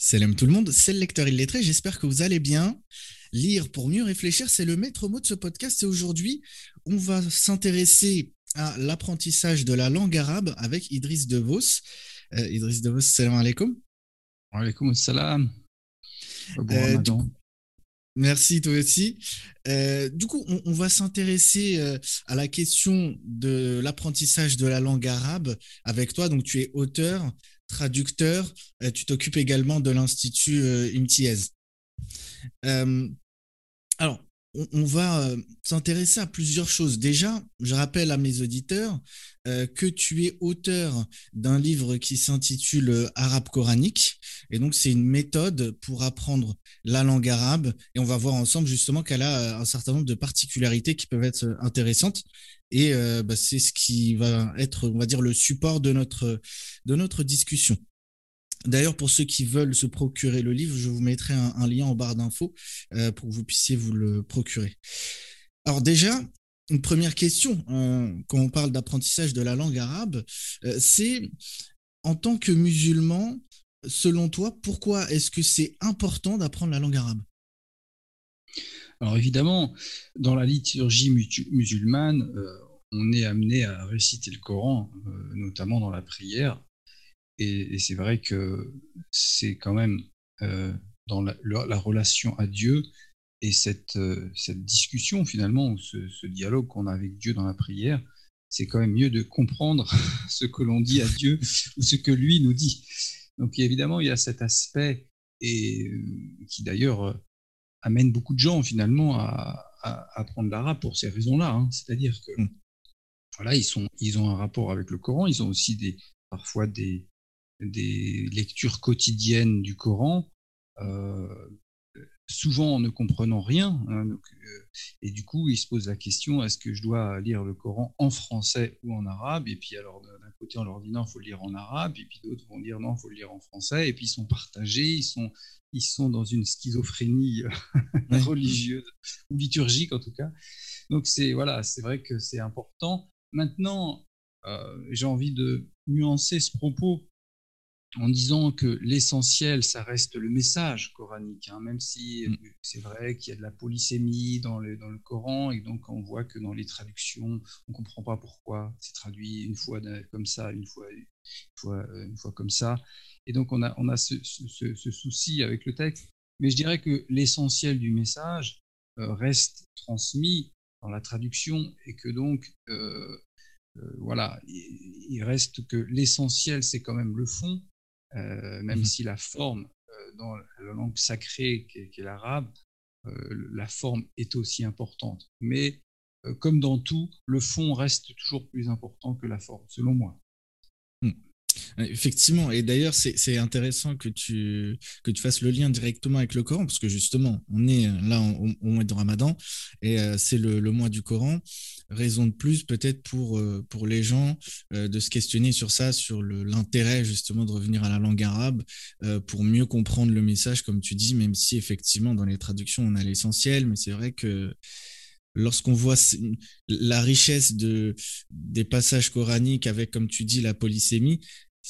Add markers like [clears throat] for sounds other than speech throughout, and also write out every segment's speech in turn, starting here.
Salam tout le monde, c'est le lecteur illettré, j'espère que vous allez bien. Lire pour mieux réfléchir, c'est le maître mot de ce podcast et aujourd'hui, on va s'intéresser à l'apprentissage de la langue arabe avec Idriss Devos. Euh, Idriss Devos, salam alaikum. Alaikum salam. Euh, merci toi aussi. Euh, du coup, on, va s'intéresser à la question de l'apprentissage de la langue arabe avec toi. Donc, tu es auteur, traducteur. Euh, tu t'occupes également de l'Institut euh, Imtiaz. Euh, alors, on, va s'intéresser à plusieurs choses. Déjà, je rappelle à mes auditeurs que tu es auteur d'un livre qui s'intitule Arabe coranique. Et donc, c'est une méthode pour apprendre la langue arabe. Et on va voir ensemble justement qu'elle a un certain nombre de particularités qui peuvent être intéressantes. Et euh, bah, c'est ce qui va être, on va dire, le support de notre, de notre discussion. D'ailleurs, pour ceux qui veulent se procurer le livre, je vous mettrai un, lien en barre d'infos euh, pour que vous puissiez vous le procurer. Alors déjà, une première question euh, quand on parle d'apprentissage de la langue arabe, c'est en tant que musulman, selon toi, pourquoi est-ce que c'est important d'apprendre la langue arabe? Alors évidemment, dans la liturgie musulmane, euh, on est amené à réciter le Coran, euh, notamment dans la prière. Et, c'est vrai que c'est quand même euh, dans la, relation à Dieu et cette, cette discussion finalement, ou ce, dialogue qu'on a avec Dieu dans la prière, c'est quand même mieux de comprendre [laughs] ce que l'on dit à Dieu [laughs] ou ce que lui nous dit. Donc évidemment, il y a cet aspect et qui d'ailleurs amène beaucoup de gens finalement à, apprendre l'arabe pour ces raisons-là. Hein. C'est-à-dire que mm. voilà, ils, sont, ils ont un rapport avec le Coran, ils ont aussi des, parfois des, des lectures quotidiennes du Coran. Euh, souvent en ne comprenant rien. Hein, euh, et du coup, il se pose la question est-ce que je dois lire le Coran en français ou en arabe? Et puis, alors, d'un côté, on leur dit non, il faut le lire en arabe. Et puis, d'autres vont dire non, il faut le lire en français. Et puis, ils sont partagés, ils sont, ils sont dans une schizophrénie euh, [laughs] religieuse ou liturgique en tout cas. Donc, c'est voilà, c'est vrai que c'est important. Maintenant, euh, j'ai envie de nuancer ce propos en disant que l'essentiel, ça reste le message coranique, hein, même si mm. c'est vrai qu'il y a de la polysémie dans le, dans le Coran, et donc on voit que dans les traductions, on ne comprend pas pourquoi c'est traduit une fois comme ça, une fois, une fois, une fois comme ça. Et donc on a, on a ce, ce, souci avec le texte. Mais je dirais que l'essentiel du message euh, reste transmis dans la traduction, et que donc, euh, euh, voilà, il, il reste que l'essentiel, c'est quand même le fond, euh, même mmh si la forme euh, dans la langue sacrée qui est, l'arabe, euh, la forme est aussi importante. Mais comme dans tout, le fond reste toujours plus important que la forme, selon moi. Effectivement, et d'ailleurs, c'est intéressant que tu, que tu fasses le lien directement avec le Coran, parce que justement, on est là au, mois de Ramadan, et euh, c'est le, mois du Coran. Raison de plus, peut-être pour, euh, pour les gens, euh, de se questionner sur ça, sur l'intérêt justement de revenir à la langue arabe, pour mieux comprendre le message, comme tu dis, même si effectivement, dans les traductions, on a l'essentiel, mais c'est vrai que lorsqu'on voit la richesse de, des passages coraniques avec, comme tu dis, la polysémie,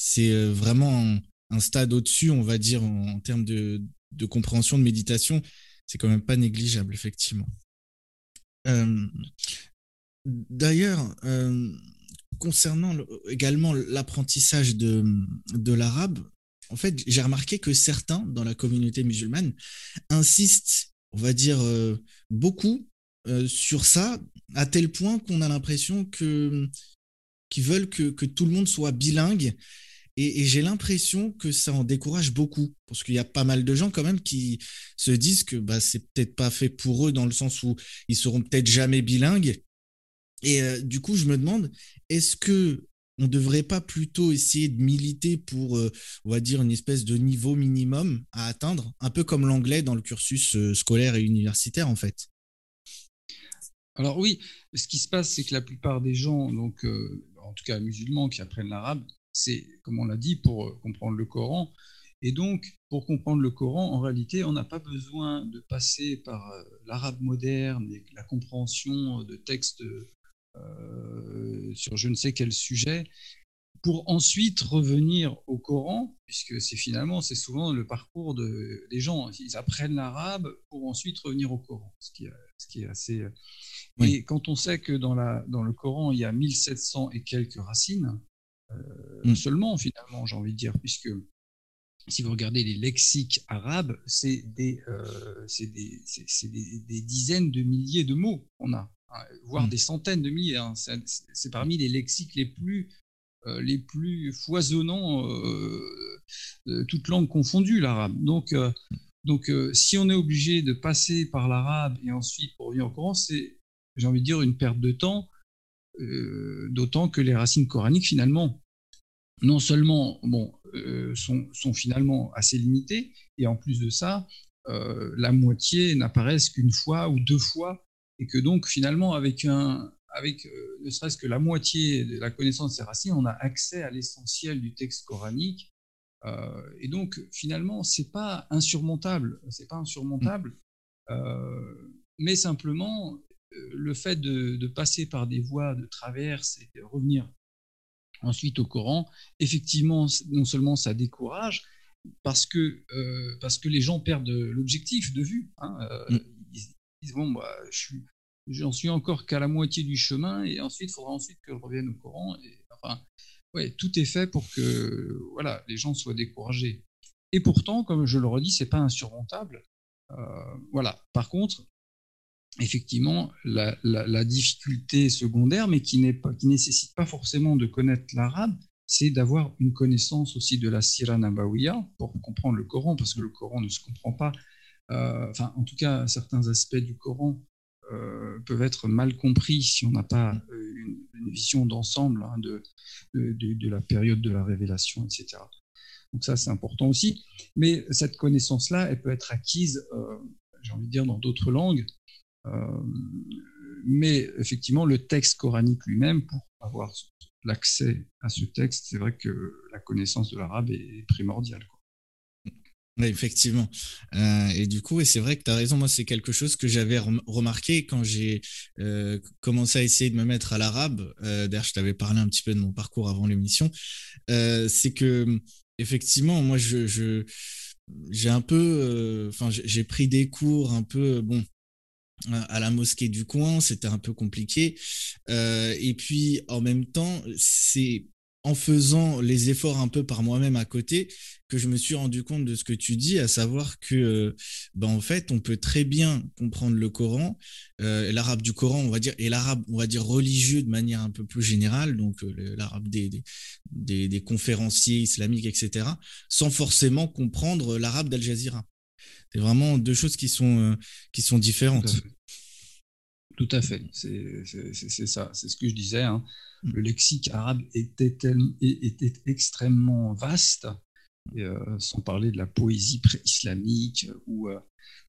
c'est euh, vraiment un, stade au-dessus, on va dire, en, termes de, compréhension, de méditation. C'est quand même pas négligeable, effectivement. Euh, d'ailleurs, euh, concernant également l'apprentissage de, l'arabe, en fait, j'ai remarqué que certains dans la communauté musulmane insistent, on va dire, beaucoup sur ça, à tel point qu'on a l'impression qu'ils veulent que, que, tout le monde soit bilingue et, j'ai l'impression que ça en décourage beaucoup, parce qu'il y a pas mal de gens quand même qui se disent que bah, c'est peut-être pas fait pour eux dans le sens où ils seront peut-être jamais bilingues. Et euh, du coup, je me demande, est-ce que on devrait pas plutôt essayer de militer pour, euh, on va dire, une espèce de niveau minimum à atteindre, un peu comme l'anglais dans le cursus euh, scolaire et universitaire en fait? Alors oui, ce qui se passe, c'est que la plupart des gens, donc en tout cas musulmans qui apprennent l'arabe, c'est, comme on l'a dit, pour euh, comprendre le Coran. Et donc, pour comprendre le Coran, en réalité, on n'a pas besoin de passer par euh, l'arabe moderne et la compréhension de textes euh, sur je ne sais quel sujet. pour ensuite revenir au Coran, puisque c'est finalement, c'est souvent le parcours de, des gens. Ils apprennent l'arabe pour ensuite revenir au Coran, ce qui, ce qui est assez. Et quand on sait que dans, la, dans le Coran, il y a 1700 et quelques racines, euh, mm. seulement finalement, j'ai envie de dire, puisque si vous regardez les lexiques arabes, c'est des, euh, des, des, des, dizaines de milliers de mots qu'on a, hein, voire mm. des centaines de milliers. Hein. C'est parmi les lexiques les plus euh, les plus foisonnants, euh, toutes langues confondues, l'arabe. Donc, euh, donc si on est obligé de passer par l'arabe et ensuite pour revenir au Coran, c'est, j'ai envie de dire, une perte de temps, d'autant que les racines coraniques, finalement, non seulement bon, sont, sont, finalement assez limitées, et en plus de ça, la moitié n'apparaissent qu'une fois ou deux fois, et que donc finalement, avec un, avec euh, ne serait-ce que la moitié de la connaissance de ces racines, on a accès à l'essentiel du texte coranique. Euh, et donc, finalement, c'est pas insurmontable. C'est pas insurmontable. Euh, mais simplement, le fait de, passer par des voies de traverse et de revenir ensuite au Coran, effectivement, non seulement ça décourage, parce que, parce que les gens perdent l'objectif de vue. Hein, mm. ils, disent, bon, bah, je suis j'en suis encore qu'à la moitié du chemin et ensuite il faudra ensuite que je revienne au Coran. Et, enfin, ouais, tout est fait pour que voilà, les gens soient découragés. Et pourtant, comme je le redis, c'est pas insurmontable. Euh, voilà. Par contre, effectivement, la, difficulté secondaire, mais qui, pas, qui nécessite pas forcément de connaître l'arabe, c'est d'avoir une connaissance aussi de la Sira Nabawiya pour comprendre le Coran, parce que le Coran ne se comprend pas. Euh, enfin, en tout cas, certains aspects du Coran euh, peuvent être mal compris si on n'a pas euh, une, vision d'ensemble hein, de, de, la période de la révélation, etc. Donc ça, c'est important aussi. Mais cette connaissance-là, elle peut être acquise, j'ai envie de dire, dans d'autres langues. Mais effectivement, le texte coranique lui-même, pour avoir l'accès à ce texte, c'est vrai que la connaissance de l'arabe est primordiale. Effectivement. Euh, et du coup, et c'est vrai que tu as raison, moi c'est quelque chose que j'avais remarqué quand j'ai euh, commencé à essayer de me mettre à l'arabe. Euh, D'ailleurs, je t'avais parlé un petit peu de mon parcours avant l'émission. Euh, c'est que, effectivement, moi, je, j'ai un peu, enfin, j'ai pris des cours un peu, bon, à la mosquée du coin, c'était un peu compliqué. et puis, en même temps, c'est en faisant les efforts un peu par moi-même à côté que je me suis rendu compte de ce que tu dis, à savoir que euh, ben en fait on peut très bien comprendre le Coran, euh, l'arabe du Coran on va dire et l'arabe on va dire religieux de manière un peu plus générale, donc euh, l'arabe des, des, des, conférenciers islamiques etc, sans forcément comprendre l'arabe d'Al Jazeera. C'est vraiment deux choses qui sont qui sont différentes. Tout à fait, c'est ça, c'est ce que je disais. Hein. Mm. Le lexique arabe était, était extrêmement vaste, euh, sans parler de la poésie pré-islamique, où euh,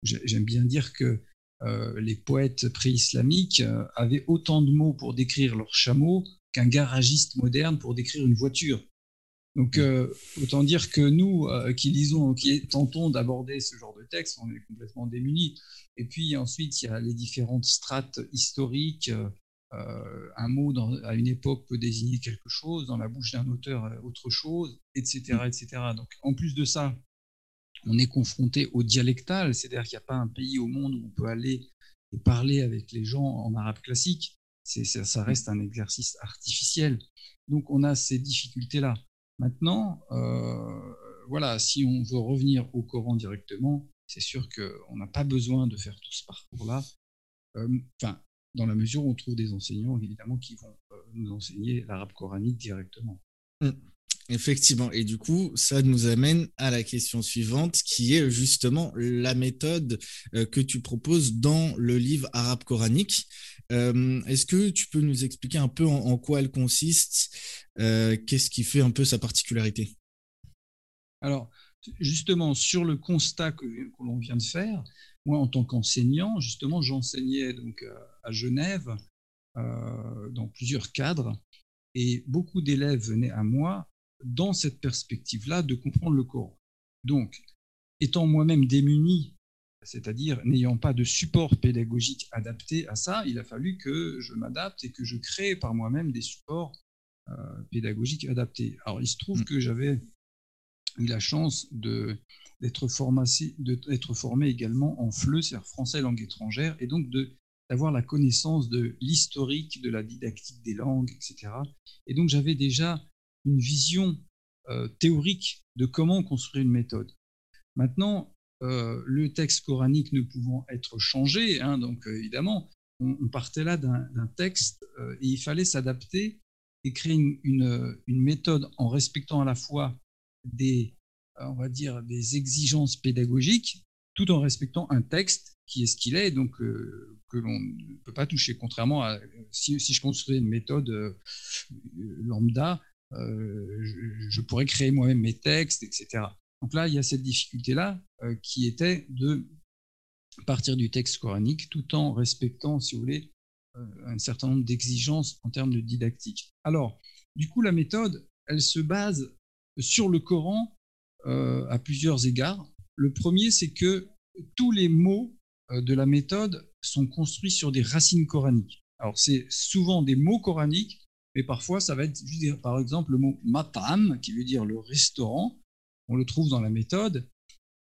j'aime bien dire que euh, les poètes pré-islamiques avaient autant de mots pour décrire leur chameau qu'un garagiste moderne pour décrire une voiture. Donc, mm. autant dire que nous, qui lisons, qui tentons d'aborder ce genre de texte, on est complètement démunis. Et puis ensuite, il y a les différentes strates historiques. Euh, un mot à une époque peut désigner quelque chose, dans la bouche d'un auteur euh, autre chose, etc., etc. Donc, en plus de ça, on est confronté au dialectal, c'est-à-dire qu'il n'y a pas un pays au monde où on peut aller et parler avec les gens en arabe classique. Ça, reste un exercice artificiel. Donc, on a ces difficultés-là. Maintenant, euh, voilà, si on veut revenir au Coran directement, c'est sûr qu'on n'a pas besoin de faire tout ce parcours-là. Euh, enfin, dans la mesure où on trouve des enseignants, évidemment, qui vont euh, nous enseigner l'arabe coranique directement. Mmh. Effectivement. Et du coup, ça nous amène à la question suivante, qui est justement la méthode que tu proposes dans le livre arabe coranique. Est-ce que tu peux nous expliquer un peu en quoi elle consiste Qu'est-ce qui fait un peu sa particularité? Alors, justement sur le constat que, l'on vient de faire, moi en tant qu'enseignant, justement, j'enseignais donc euh, à Genève euh, dans plusieurs cadres et beaucoup d'élèves venaient à moi dans cette perspective-là de comprendre le Coran. Donc, étant moi-même démuni, c'est-à-dire n'ayant pas de support pédagogique adapté à ça, il a fallu que je m'adapte et que je crée par moi-même des supports pédagogique adapté. Alors, il se trouve mm. que j'avais eu la chance d'être formé également en FLE, c'est-à-dire français langue étrangère, et donc d'avoir la connaissance de l'historique de la didactique des langues, etc. Et donc j'avais déjà une vision euh, théorique de comment construire une méthode. Maintenant, euh, le texte coranique ne pouvant être changé, hein, donc euh, évidemment, on, partait là d'un texte et il fallait s'adapter et créer une, méthode en respectant à la fois des, on va dire, des exigences pédagogiques, tout en respectant un texte qui est ce qu'il est, donc que l'on ne peut pas toucher. Contrairement à si, je construisais une méthode lambda, euh, je, pourrais créer moi-même mes textes, etc. Donc là, il y a cette difficulté-là euh, qui était de partir du texte coranique tout en respectant, si vous voulez, euh, un certain nombre d'exigences en termes de didactique. Alors, du coup, la méthode, elle se base sur le Coran à plusieurs égards. Le premier, c'est que tous les mots de la méthode sont construits sur des racines coraniques. Alors, c'est souvent des mots coraniques mais parfois ça va être par exemple, le mot matam, qui veut dire le restaurant. On le trouve dans la méthode,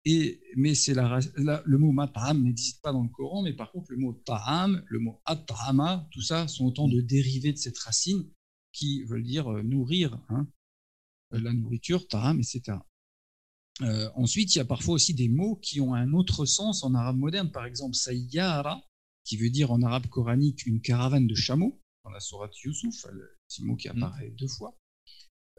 et, mais c'est la, le mot matam n'existe pas dans le Coran, mais par contre le mot ta'am, le mot atama, tout ça sont autant de dérivés de cette racine qui veulent dire euh, nourrir, hein, euh, la nourriture, ta'am, etc. Euh, ensuite, il y a parfois aussi des mots qui ont un autre sens en arabe moderne, par exemple sayyara, qui veut dire en arabe coranique une caravane de chameaux dans la sourate Youssouf, ce mot qui mm. apparaît deux fois.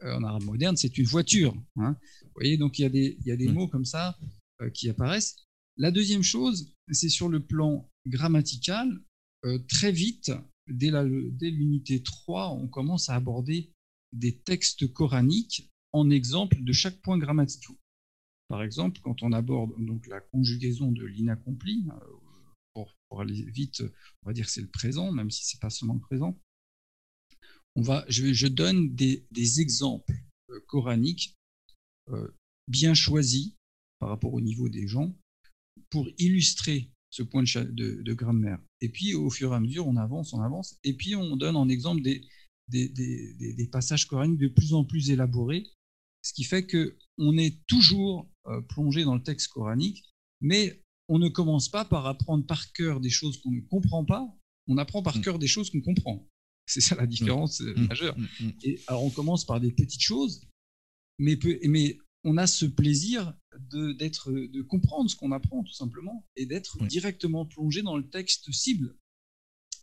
Euh, en arabe moderne, c'est une voiture. Hein. Vous voyez, donc il y a des, il y a des mm. mots comme ça euh, qui apparaissent. La deuxième chose, c'est sur le plan grammatical. Euh, très vite, dès l'unité 3, on commence à aborder des textes coraniques en exemple de chaque point grammatical. Par exemple, quand on aborde donc la conjugaison de l'inaccompli, pour, aller vite, on va dire que c'est le présent, même si c'est pas seulement le présent. On va, je, je donne des, exemples euh, coraniques euh, bien choisis par rapport au niveau des gens pour illustrer ce point de, de, grammaire. Et puis, au fur et à mesure, on avance, on avance, et puis on donne en exemple des, des, des passages coraniques de plus en plus élaborés, ce qui fait qu'on est toujours euh, plongé dans le texte coranique, mais on ne commence pas par apprendre par cœur des choses qu'on ne comprend pas, on apprend par mm. cœur des choses qu'on comprend. C'est ça la différence euh, majeure. Mm. Et alors on commence par des petites choses, mais, mais on a ce plaisir de, de comprendre ce qu'on apprend tout simplement et d'être directement plongé dans le texte cible,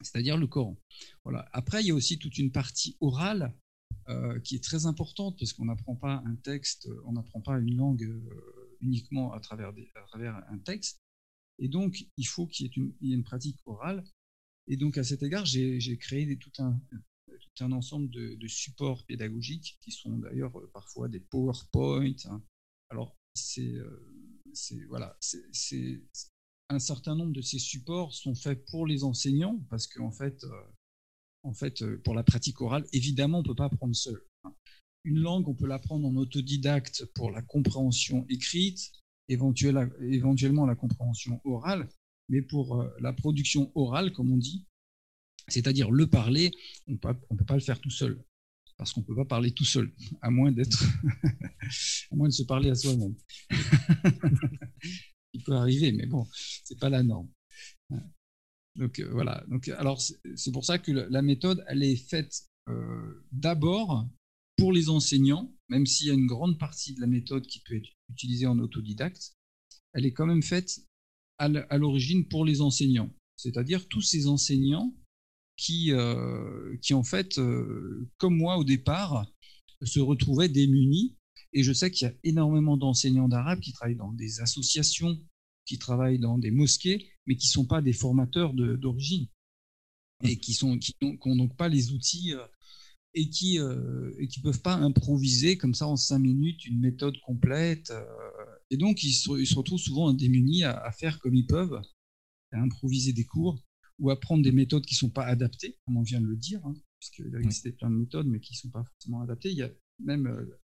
c'est-à-dire le Coran. Voilà. Après, il y a aussi toute une partie orale euh, qui est très importante parce qu'on n'apprend pas un texte, on n'apprend pas une langue euh, uniquement à travers, à travers un texte, et donc, il faut qu'il y, ait une pratique orale. Et donc, à cet égard, j'ai créé tout, un, ensemble de, supports pédagogiques qui sont d'ailleurs euh, parfois des PowerPoint. Hein. Alors, c'est euh, voilà, un certain nombre de ces supports sont faits pour les enseignants parce qu'en fait, euh, en fait, pour la pratique orale, évidemment, on ne peut pas apprendre seul. Hein. Une langue, on peut l'apprendre en autodidacte pour la compréhension écrite, éventuellement la compréhension orale, mais pour euh, la production orale, comme on dit, c'est-à-dire le parler, on ne peut pas le faire tout seul, parce qu'on ne peut pas parler tout seul, à moins d'être, [laughs] à moins de se parler à soi-même. [laughs] Il peut arriver, mais bon, c'est pas la norme. Donc euh, voilà. Donc alors c'est pour ça que la méthode, elle est faite euh, d'abord pour les enseignants, même s'il y a une grande partie de la méthode qui peut être utilisée en autodidacte, elle est quand même faite à l'origine pour les enseignants. C'est-à-dire tous ces enseignants qui, euh, qui en fait, euh, comme moi au départ, se retrouvaient démunis. Et je sais qu'il y a énormément d'enseignants d'arabe qui travaillent dans des associations, qui travaillent dans des mosquées, mais qui ne sont pas des formateurs d'origine et qui n'ont qui donc pas les outils euh, et qui ne euh, peuvent pas improviser comme ça en cinq minutes une méthode complète. Euh, et donc, ils se, ils se, retrouvent souvent démunis à, à, faire comme ils peuvent, à improviser des cours ou à prendre des méthodes qui ne sont pas adaptées, comme on vient de le dire, hein, puisqu'il existait plein de méthodes, mais qui ne sont pas forcément adaptées. Il y a même, euh,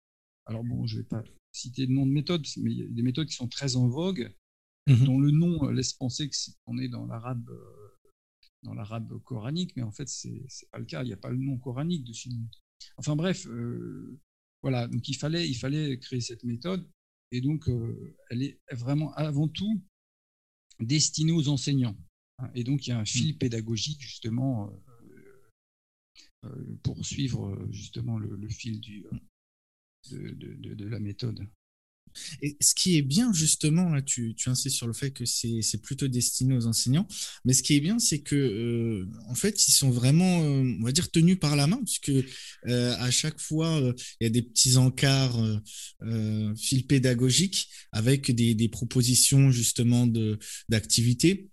alors bon, je ne vais pas citer le nom de méthode, mais il y a des méthodes qui sont très en vogue, mmh dont le nom laisse penser qu'on est dans l'arabe dans l'arabe coranique, mais en fait, c'est n'est pas le cas. Il n'y a pas le nom coranique dessus. Enfin bref, voilà, donc il fallait, il fallait créer cette méthode. Et donc, elle est vraiment avant tout destinée aux enseignants. Hein. Et donc, il y a un fil mmh. pédagogique, justement, pour suivre justement le, fil du, de, la méthode. Et ce qui est bien, justement, là, tu, insistes sur le fait que c'est plutôt destiné aux enseignants, mais ce qui est bien, c'est que, euh, en fait, ils sont vraiment, euh, on va dire, tenus par la main, puisque euh, à chaque fois, il y a des petits encarts fil pédagogiques avec des, des propositions, justement, d'activités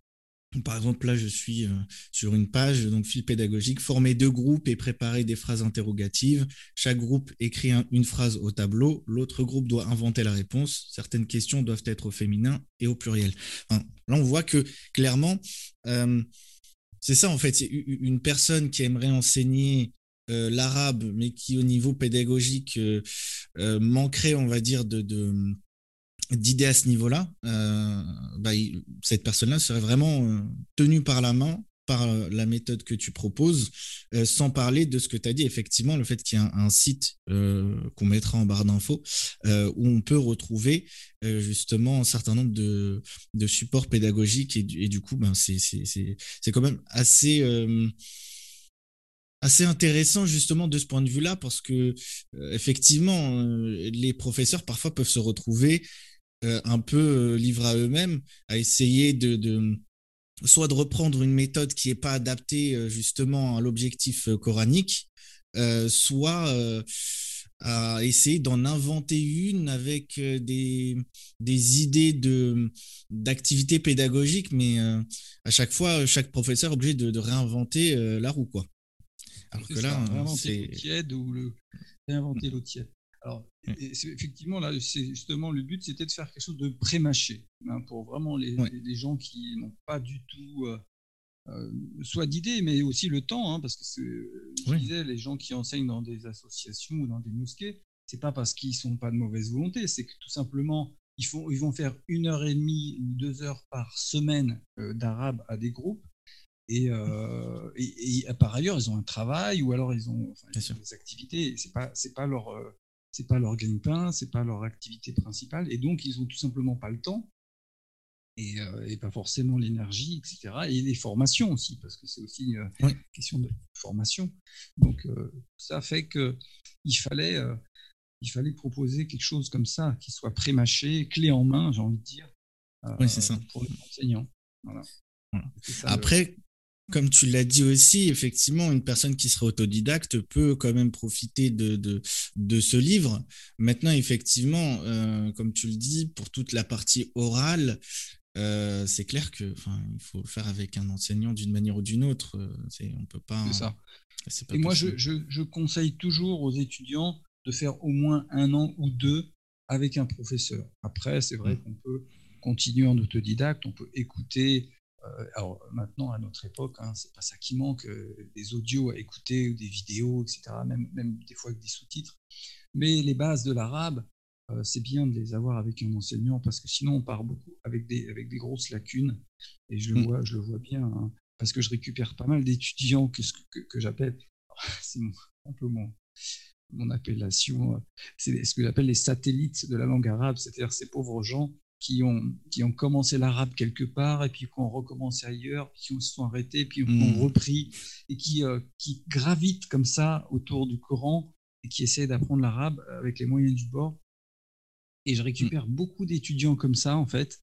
par exemple, là, je suis euh, sur une page, donc fil pédagogique, former deux groupes et préparer des phrases interrogatives. Chaque groupe écrit une phrase au tableau, l'autre groupe doit inventer la réponse. Certaines questions doivent être au féminin et au pluriel. là, on voit que clairement, euh, c'est ça en fait, c'est une personne qui aimerait enseigner euh, l'arabe, mais qui au niveau pédagogique manquerait, on va dire, de d'idées à ce niveau-là, euh, bah, cette personne-là serait vraiment euh, tenue par la main par euh, la méthode que tu proposes, sans parler de ce que tu as dit, effectivement, le fait qu'il y a un, site qu'on mettra en barre d'infos, où on peut retrouver justement un certain nombre de, supports pédagogiques, et, du coup, ben, c'est quand même assez assez intéressant justement de ce point de vue-là parce que effectivement les professeurs parfois peuvent se retrouver euh, un peu euh, livrés à eux-mêmes, à essayer de, soit de reprendre une méthode qui n'est pas adaptée euh, justement à l'objectif coranique, soit à essayer d'en inventer une avec des, des idées de, d'activités pédagogiques, mais à chaque fois, chaque professeur est obligé de, réinventer la roue. Quoi. Alors que là, c'est... l'eau tiède ou le... réinventer l'eau tiède. Alors, mmh. effectivement, là, c'est justement le but, c'était de faire quelque chose de pré-mâché hein, pour vraiment les, gens qui n'ont pas du tout euh, euh, soit d'idées, mais aussi le temps, hein, parce que je disais, les gens qui enseignent dans des associations ou dans des mosquées, c'est pas parce qu'ils sont pas de mauvaise volonté, c'est que tout simplement ils, font, ils vont faire une heure et demie ou deux heures par semaine euh, d'arabe à des groupes. Et, [laughs] et, par ailleurs, ils ont un travail ou alors ils ont, des activités. C'est pas, c'est pas leur, c'est pas leur gagne-pain, c'est pas leur activité principale, et donc ils ont tout simplement pas le temps et, euh, pas forcément l'énergie, etc. Et les formations aussi, parce que c'est aussi une euh, question de formation. Donc euh, ça fait que il fallait, il fallait proposer quelque chose comme ça, qui soit pré-mâché, clé en main, j'ai envie de dire, pour les enseignants. Après, comme tu l'as dit aussi, effectivement, une personne qui serait autodidacte peut quand même profiter de, de, ce livre. Maintenant, effectivement, euh, comme tu le dis, pour toute la partie orale, euh, c'est clair que, il faut le faire avec un enseignant d'une manière ou d'une autre. C'est, on peut pas. C'est ça. Et moi, je, je, conseille toujours aux étudiants de faire au moins un an ou deux avec un professeur. Après, c'est vrai mmh. qu'on peut continuer en autodidacte, on peut écouter euh, alors maintenant, à notre époque, hein, c'est pas ça qui manque, euh, des audios à écouter ou des vidéos, etc., même, même des fois avec des sous-titres. Mais les bases de l'arabe, euh, c'est bien de les avoir avec un enseignant parce que sinon on part beaucoup avec des, avec des grosses lacunes. Et je le, mm. vois, je le vois bien, hein, parce que je récupère pas mal d'étudiants que, que, que j'appelle, [laughs] c'est un peu mon, mon appellation, c'est ce que j'appelle les satellites de la langue arabe, c'est-à-dire ces pauvres gens qui ont, qui ont commencé l'arabe quelque part et puis qui ont recommencé ailleurs, puis qui se sont arrêtés, puis qui ont hmm. repris et qui, euh, qui gravitent comme ça autour du Coran et qui essaient d'apprendre l'arabe avec les moyens du bord. Et je récupère hmm. beaucoup d'étudiants comme ça, en fait,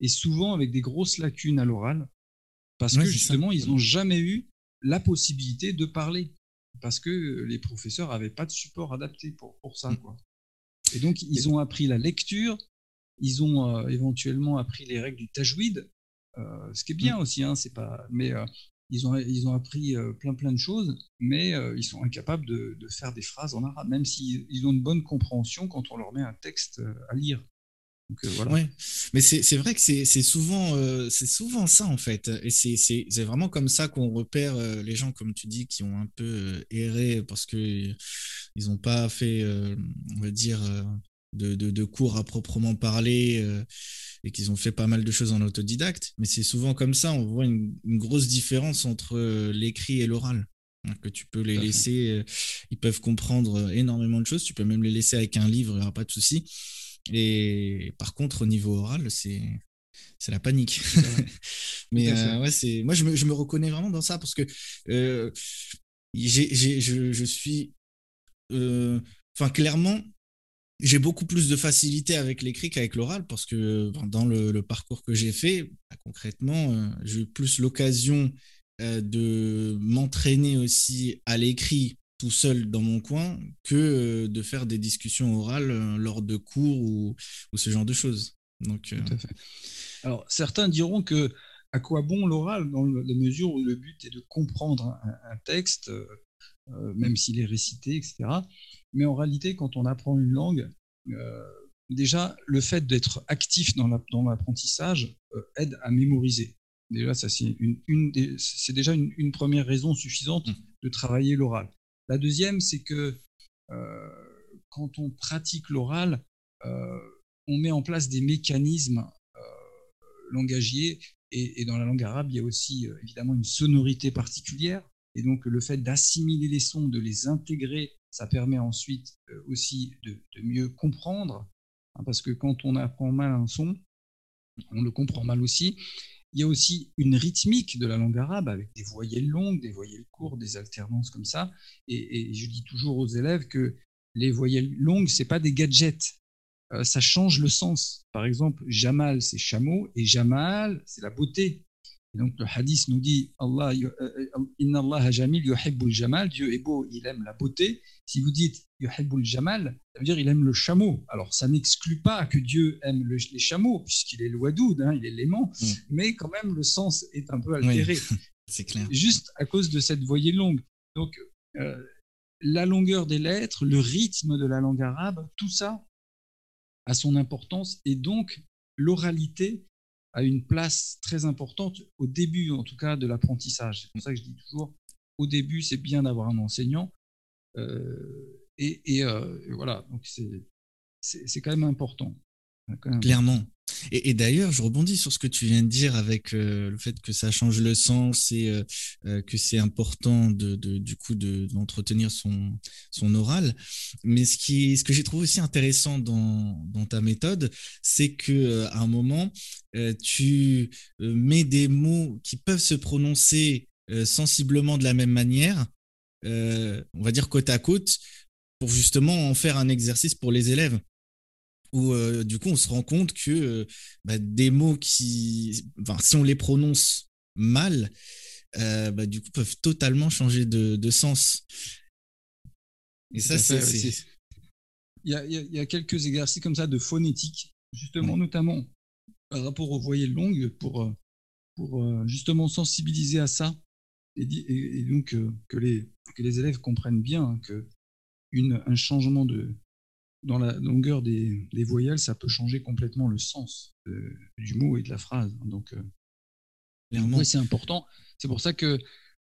et souvent avec des grosses lacunes à l'oral, parce que justement, ils n'ont jamais eu la possibilité de parler, parce que les professeurs n'avaient pas de support adapté pour, pour ça. Hmm. Quoi. Et donc, ils ont appris la lecture, ils ont euh, éventuellement appris les règles du tajwid, euh, ce qui est bien mm. aussi, hein, c'est pas. Mais euh, ils ont, ils ont appris plein plein de choses, mais ils sont incapables de, de, faire des phrases en arabe, même s'ils ont une bonne compréhension quand on leur met un texte à lire. Donc, voilà. ouais. Mais c'est vrai que c'est souvent, c'est souvent ça en fait. Et c'est vraiment comme ça qu'on repère les gens, comme tu dis, qui ont un peu erré parce qu'ils n'ont pas fait, on va dire, de, cours à proprement parler euh, et qu'ils ont fait pas mal de choses en autodidacte. Mais c'est souvent comme ça, on voit une, grosse différence entre euh, l'écrit et l'oral. que tu peux les laisser, ils peuvent comprendre énormément de choses. Tu peux même les laisser avec un livre, il n'y aura pas de souci. Et par contre, au niveau oral, c'est c'est la panique. [laughs] Mais ouais, c'est moi je me, je me, reconnais vraiment dans ça parce que j'ai, je, je, suis enfin clairement j'ai beaucoup plus de facilité avec l'écrit qu'avec l'oral parce que dans le, parcours que j'ai fait, bah, concrètement, euh, j'ai eu plus l'occasion euh, de m'entraîner aussi à l'écrit tout seul dans mon coin que euh, de faire des discussions orales lors de cours ou, ce genre de choses. Donc, certains diront que à quoi bon l'oral dans la mesure où le but est de comprendre un, texte, même s'il est récité, etc. Mais en réalité, quand on apprend une langue, euh, déjà, le fait d'être actif dans l'apprentissage euh, aide à mémoriser. Déjà, ça c'est une, c'est déjà une, première raison suffisante mmh. de travailler l'oral. La deuxième, c'est que euh, quand on pratique l'oral, on met en place des mécanismes langagiers et, et, dans la langue arabe, il y a aussi évidemment une sonorité particulière. Et donc, le fait d'assimiler les sons, de les intégrer ça permet ensuite euh, aussi de, mieux comprendre, hein, parce que quand on apprend mal un son, on le comprend mal aussi. Il y a aussi une rythmique de la langue arabe avec des voyelles longues, des voyelles courtes, des alternances comme ça. Et, je dis toujours aux élèves que les voyelles longues, c'est pas des gadgets. Euh, ça change le sens. Par exemple, Jamal, c'est chameau, et Jamal, c'est la beauté donc le hadith nous dit Allah, euh, euh, Inna Allah jamil yuhibbul jamal, Dieu est beau, il aime la beauté. Si vous dites yuhibbul jamal, ça veut dire il aime le chameau. Alors ça n'exclut pas que Dieu aime les chameaux, puisqu'il est le wadoud, hein, il est l'aimant, mm. mais quand même le sens est un peu altéré. [laughs] C'est clair. Juste à cause de cette voyelle longue. Donc euh, la longueur des lettres, le rythme de la langue arabe, tout ça a son importance et donc l'oralité a une place très importante au début, en tout cas, de l'apprentissage. C'est pour ça que je dis toujours, au début, c'est bien d'avoir un enseignant. Euh, et, euh, et, voilà, donc c'est quand même important. Clairement. Et, d'ailleurs, je rebondis sur ce que tu viens de dire avec euh, le fait que ça change le sens et euh, euh, que c'est important de, du coup d'entretenir son, son oral. Mais ce, qui, ce que j'ai trouvé aussi intéressant dans, dans ta méthode, c'est que à un moment, tu mets des mots qui peuvent se prononcer sensiblement de la même manière, on va dire côte à côte, pour justement en faire un exercice pour les élèves où euh, du coup on se rend compte que euh, bah, des mots qui, enfin, si on les prononce mal, euh, bah, du coup peuvent totalement changer de, sens. Et ça, c'est. Il, y a quelques exercices comme ça de phonétique, justement, notamment par rapport aux voyelles longues, pour, pour justement sensibiliser à ça et, donc que, les, que les élèves comprennent bien hein, que une, un changement de, dans la longueur des, voyelles, ça peut changer complètement le sens du mot et de la phrase. Donc, euh, c'est important. C'est pour ça que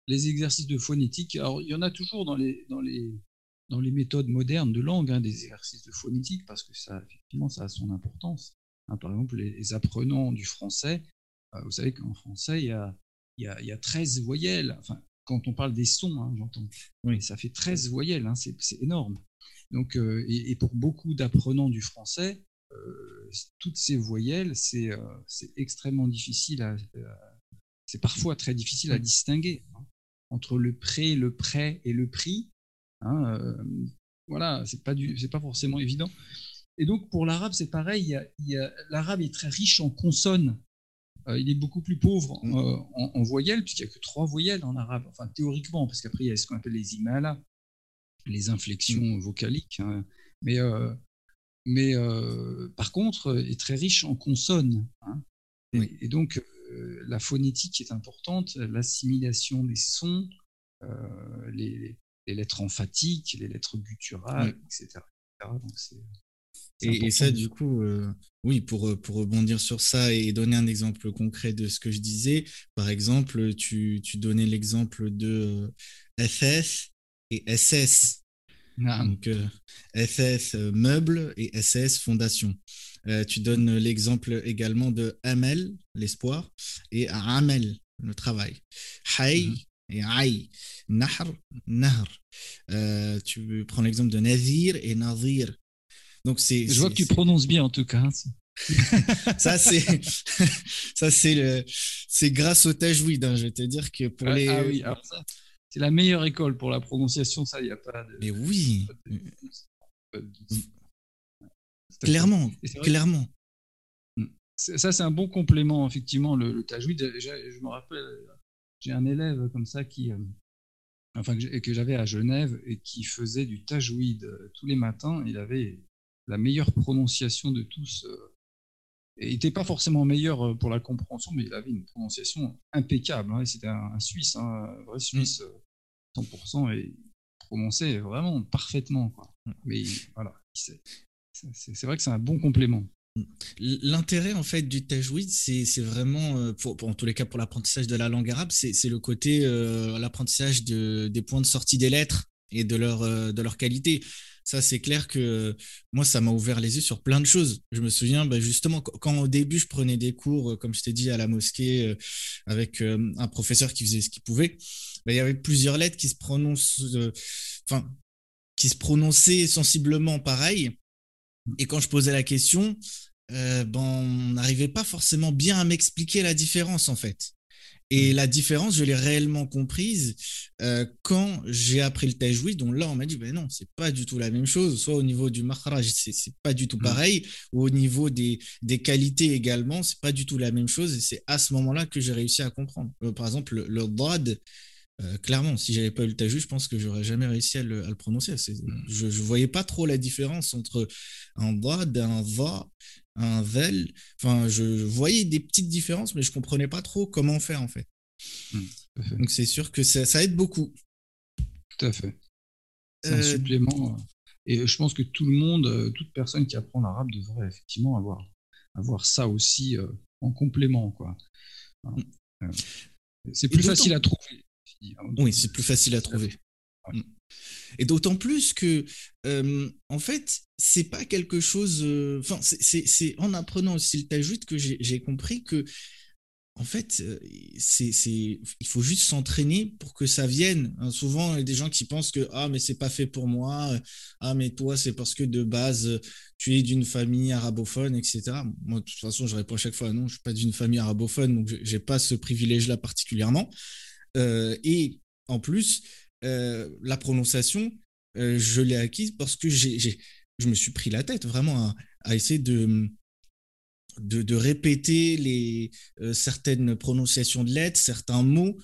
les exercices de phonétique, alors il y en a toujours dans les, dans les, dans les méthodes modernes de langue, hein, des exercices de phonétique, parce que ça, effectivement, ça a son importance. Hein, par exemple, les, apprenants du français, euh, vous savez qu'en français, il y a, il y, a, il y a 13 voyelles. Enfin, quand on parle des sons, hein, j'entends. Oui. Ça fait 13 voyelles, c'est énorme. Donc, euh, et, pour beaucoup d'apprenants du français, euh, toutes ces voyelles, c'est euh, extrêmement difficile à, c'est parfois très difficile à distinguer hein, entre le pré, le prêt et le prix. Hein, voilà, c'est pas c'est pas forcément évident. Et donc pour l'arabe, c'est pareil. L'arabe est très riche en consonnes. il est beaucoup plus pauvre mm. en, en, voyelles, puisqu'il n'y a que trois voyelles en arabe, enfin théoriquement, parce qu'après il y a ce qu'on appelle les imala, les inflexions mmh. vocaliques. Hein. Mais, euh, mais euh, par contre, est très riche en consonnes. Hein. Et, donc, euh, la phonétique est importante, l'assimilation des sons, les, lettres emphatiques, les lettres gutturales, etc. et, ça, du coup, oui, pour, pour rebondir sur ça et donner un exemple concret de ce que je disais, par exemple, tu, tu donnais l'exemple de FF et SS. Donc, SS euh, meuble et SS fondation. Euh, tu donnes l'exemple également de Amel, l'espoir, et Amel, le travail. Hay, et aïe. Nahr, nahr. Euh, tu prends l'exemple de nazir et nazir. Donc c'est. Je vois que tu prononces bien en tout cas. [laughs] ça c'est [laughs] ça c'est le c'est grâce au tajwid hein, je vais te dire que pour ah, les ah oui alors ça c'est la meilleure école pour la prononciation ça il n'y a pas de mais oui. clairement clairement. Ça c'est un bon complément effectivement le, le tajwid. Je, me rappelle j'ai un élève comme ça qui euh, enfin que j'avais à Genève et qui faisait du tajwid euh, tous les matins. Il avait la meilleure prononciation de tous euh, n'était pas forcément meilleur euh, pour la compréhension, mais il avait une prononciation impeccable. Hein, c'était un, Suisse, hein, un vrai Suisse, 100%, mm. euh, et il prononçait vraiment parfaitement. Mm. Mais voilà, c'est vrai que c'est un bon complément. Mm. L'intérêt en fait du tajwid, c'est vraiment, euh, pour, en tous les cas pour l'apprentissage de la langue arabe, c'est le côté l'apprentissage de, des points de sortie des lettres et de leur, de leur qualité. Ça, c'est clair que moi, ça m'a ouvert les yeux sur plein de choses. Je me souviens, bah, justement, quand au début, je prenais des cours, euh, comme je t'ai dit, à la mosquée, euh, avec euh, un professeur qui faisait ce qu'il pouvait, bah, il y avait plusieurs lettres qui se prononcent, enfin, qui se prononçaient sensiblement pareil. Et quand je posais la question, ben, on n'arrivait pas forcément bien à m'expliquer la différence, en fait. Et mm. la différence, je l'ai réellement comprise euh, quand j'ai appris le tajwid. Donc là, on m'a dit, ben non, c'est pas du tout la même chose. Soit au niveau du makhraj, c'est pas du tout mm. pareil. Ou au niveau des, des qualités également, c'est pas du tout la même chose. Et c'est à ce moment-là que j'ai réussi à comprendre. Euh, par exemple, le, le euh, clairement, si j'avais pas eu le tajwid, je pense que j'aurais jamais réussi à le, prononcer. Mm. Je, ne voyais pas trop la différence entre un dad, un va, un vel. Enfin, je voyais des petites différences, mais je comprenais pas trop comment faire en fait. Mm, Donc c'est sûr que ça, aide beaucoup. Tout à fait. C'est un euh, supplément. Euh, et je pense que tout le monde, toute personne qui apprend l'arabe devrait effectivement avoir, avoir ça aussi en complément. Quoi. C'est plus facile à trouver. Oui, c'est plus facile à trouver. Et d'autant plus que, euh, en fait, c'est pas quelque chose. Euh, enfin, c'est en apprenant aussi le tajwid que j'ai compris que, en fait, euh, c'est il faut juste s'entraîner pour que ça vienne. Hein, souvent, il y a des gens qui pensent que ah mais c'est pas fait pour moi. Ah mais toi c'est parce que de base tu es d'une famille arabophone, etc. Moi, de toute façon, je réponds à chaque fois non, je suis pas d'une famille arabophone, donc j'ai pas ce privilège-là particulièrement. Euh, et en plus, euh, la prononciation, euh, je l'ai acquise parce que je me suis pris la tête vraiment à, essayer de, de, répéter les, certaines prononciations de lettres, certains mots.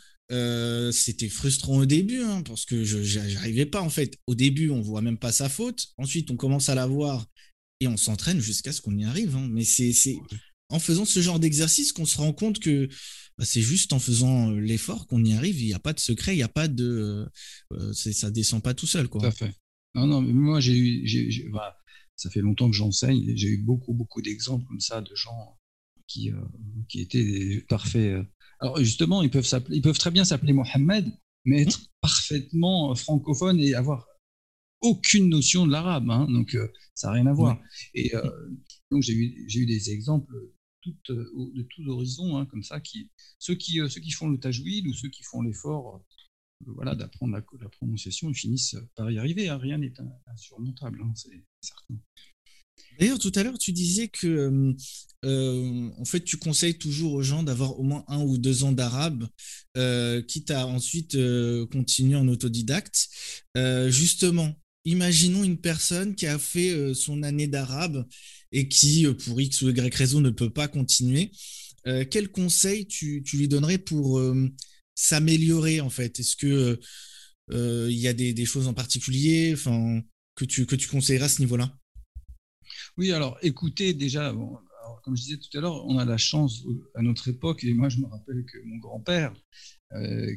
c'était frustrant au début hein, parce que je n'arrivais pas en fait. Au début, on voit même pas sa faute. Ensuite, on commence à la voir et on s'entraîne jusqu'à ce qu'on y arrive. Hein. Mais c'est en faisant ce genre d'exercice qu'on se rend compte que bah, c'est juste en faisant euh, l'effort qu'on y arrive. Il n'y a pas de secret, il n'y a pas de. Euh, ça descend pas tout seul. Quoi. Tout à fait. Non, non, mais moi, j'ai eu. Bah, ça fait longtemps que j'enseigne j'ai eu beaucoup, beaucoup d'exemples comme ça de gens qui, euh, qui étaient parfaits. Alors, justement, ils peuvent, ils peuvent très bien s'appeler Mohamed, mais être mmh. parfaitement francophone et avoir aucune notion de l'arabe. Hein. donc, ça n'a rien à voir. Et donc, j'ai eu, eu des exemples euh, de tous horizons, hein, comme ça, qui, ceux, qui, euh, ceux qui font le tajwid ou ceux qui font l'effort euh, d'apprendre la, prononciation, ils finissent par y arriver. Hein. rien n'est insurmontable, hein, c'est certain. D'ailleurs, tout à l'heure, tu disais que, en fait, tu conseilles toujours aux gens d'avoir au moins un ou deux ans d'arabe, quitte à ensuite continuer en autodidacte. justement, imaginons une personne qui a fait son année d'arabe et qui, euh, pour X ou Y raison, ne peut pas continuer, euh, quel conseil tu, lui donnerais pour euh, s'améliorer en fait? Est-ce que il y a des, choses en particulier enfin, que, tu, que tu conseillerais à ce niveau-là? Oui, alors écoutez, déjà, comme je disais tout à l'heure, on a la chance à notre époque, et moi je me rappelle que mon grand-père,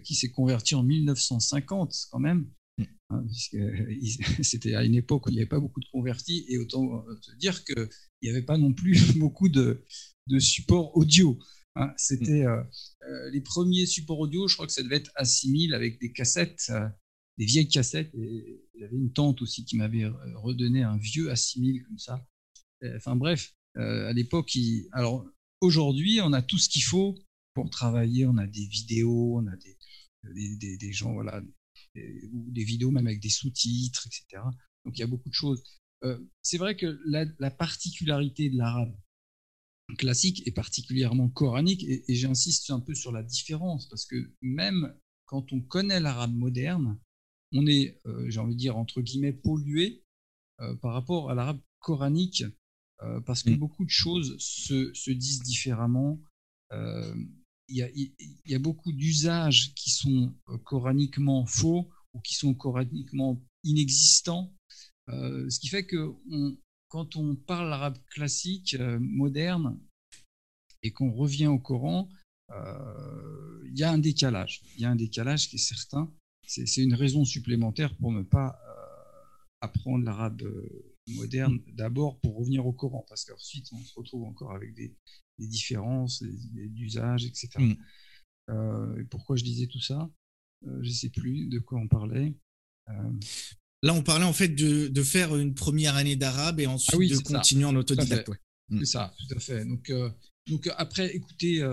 qui s'est converti en 1950 quand même, Hein, [laughs] c'était à une époque où il n'y avait pas beaucoup de convertis, et autant te dire qu'il n'y avait pas non plus [laughs] beaucoup de, de supports audio. Hein. C'était euh, euh, les premiers supports audio, je crois que ça devait être à 6000 avec des cassettes, euh, des vieilles cassettes. Et il y avait une tante aussi qui m'avait redonné un vieux A6000 comme ça. Enfin bref, à l'époque, alors aujourd'hui, on a tout ce qu'il faut pour travailler. On a des vidéos, on a des, des, gens, voilà, ou des vidéos même avec des sous-titres, etc. Donc il y a beaucoup de choses. C'est vrai que la, particularité de l'arabe classique est particulièrement coranique, et, et j'insiste un peu sur la différence, parce que même quand on connaît l'arabe moderne, on est, j'ai envie de dire, entre guillemets, pollué par rapport à l'arabe coranique euh, parce que mmh. beaucoup de choses se, se disent différemment. Euh, il y, a, beaucoup d'usages qui sont euh, coraniquement faux ou qui sont coraniquement inexistants. Ce qui fait que quand on parle l'arabe classique, moderne, et qu'on revient au Coran, il y a un décalage. Il y a un décalage qui est certain. C'est une raison supplémentaire pour ne pas apprendre l'arabe moderne d'abord pour revenir au Coran, parce qu'ensuite on se retrouve encore avec des, différences d'usage, etc. Mm. Euh, pourquoi je disais tout ça? Euh, Je ne sais plus de quoi on parlait. Euh, Là, on parlait en fait de, faire une première année d'arabe et ensuite ah de continuer en autodidacte. Mm. C'est ça, tout à fait. Donc, donc après, écouter,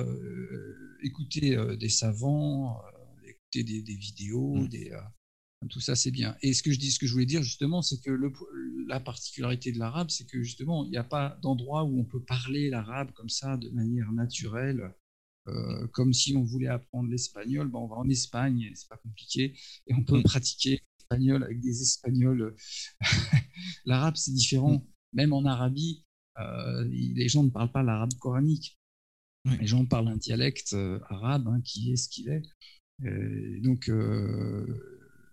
écouter des savants, écouter des, vidéos, mm. des, tout ça, c'est bien. Et ce que je dis, ce que je voulais dire justement, c'est que la particularité de l'arabe, c'est que justement, il n'y a pas d'endroit où on peut parler l'arabe comme ça de manière naturelle, euh, comme si on voulait apprendre l'espagnol. Ben, on va en Espagne, c'est pas compliqué, et on peut mm. pratiquer l'espagnol avec des Espagnols. [laughs] l'arabe, c'est différent. Mm. Même en Arabie, euh, les gens ne parlent pas l'arabe coranique. Les gens parlent un dialecte euh, arabe hein, qui est ce qu'il est. donc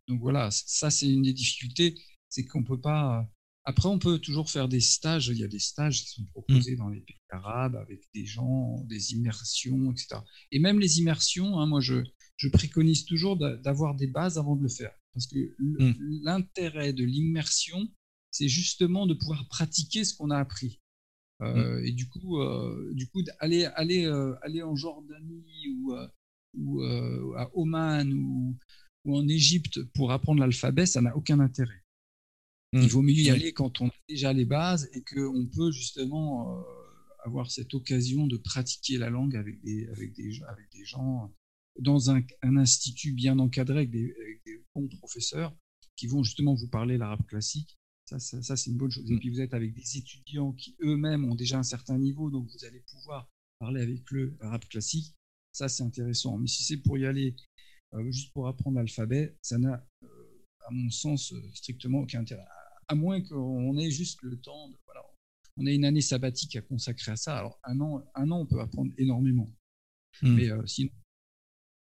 donc voilà, ça c'est une des difficultés, c'est qu'on peut pas. Après, on peut toujours faire des stages. Il y a des stages qui sont proposés mmh. dans les pays arabes avec des gens, des immersions, etc. Et même les immersions, hein, moi je, je préconise toujours d'avoir des bases avant de le faire. Parce que mmh. l'intérêt de l'immersion, c'est justement de pouvoir pratiquer ce qu'on a appris. Euh, mmh. Et du coup, euh, du coup aller, aller, euh, aller en Jordanie ou, ou à Oman ou, ou en Égypte pour apprendre l'alphabet, ça n'a aucun intérêt. Il mmh. vaut mieux y aller quand on a déjà les bases et qu'on peut justement avoir cette occasion de pratiquer la langue avec des, avec des, avec des gens dans un, institut bien encadré avec des, bons professeurs qui vont justement vous parler l'arabe classique. Ça, ça, c'est une bonne chose. Et mmh. puis vous êtes avec des étudiants qui eux-mêmes ont déjà un certain niveau, donc vous allez pouvoir parler avec eux l'arabe classique. Ça, c'est intéressant. Mais si c'est pour y aller euh, juste pour apprendre l'alphabet, ça n'a, euh, à mon sens, euh, strictement aucun intérêt. À moins qu'on ait juste le temps, de, voilà, on ait une année sabbatique à consacrer à ça. Alors, un an, un an on peut apprendre énormément. Hmm. Mais sinon,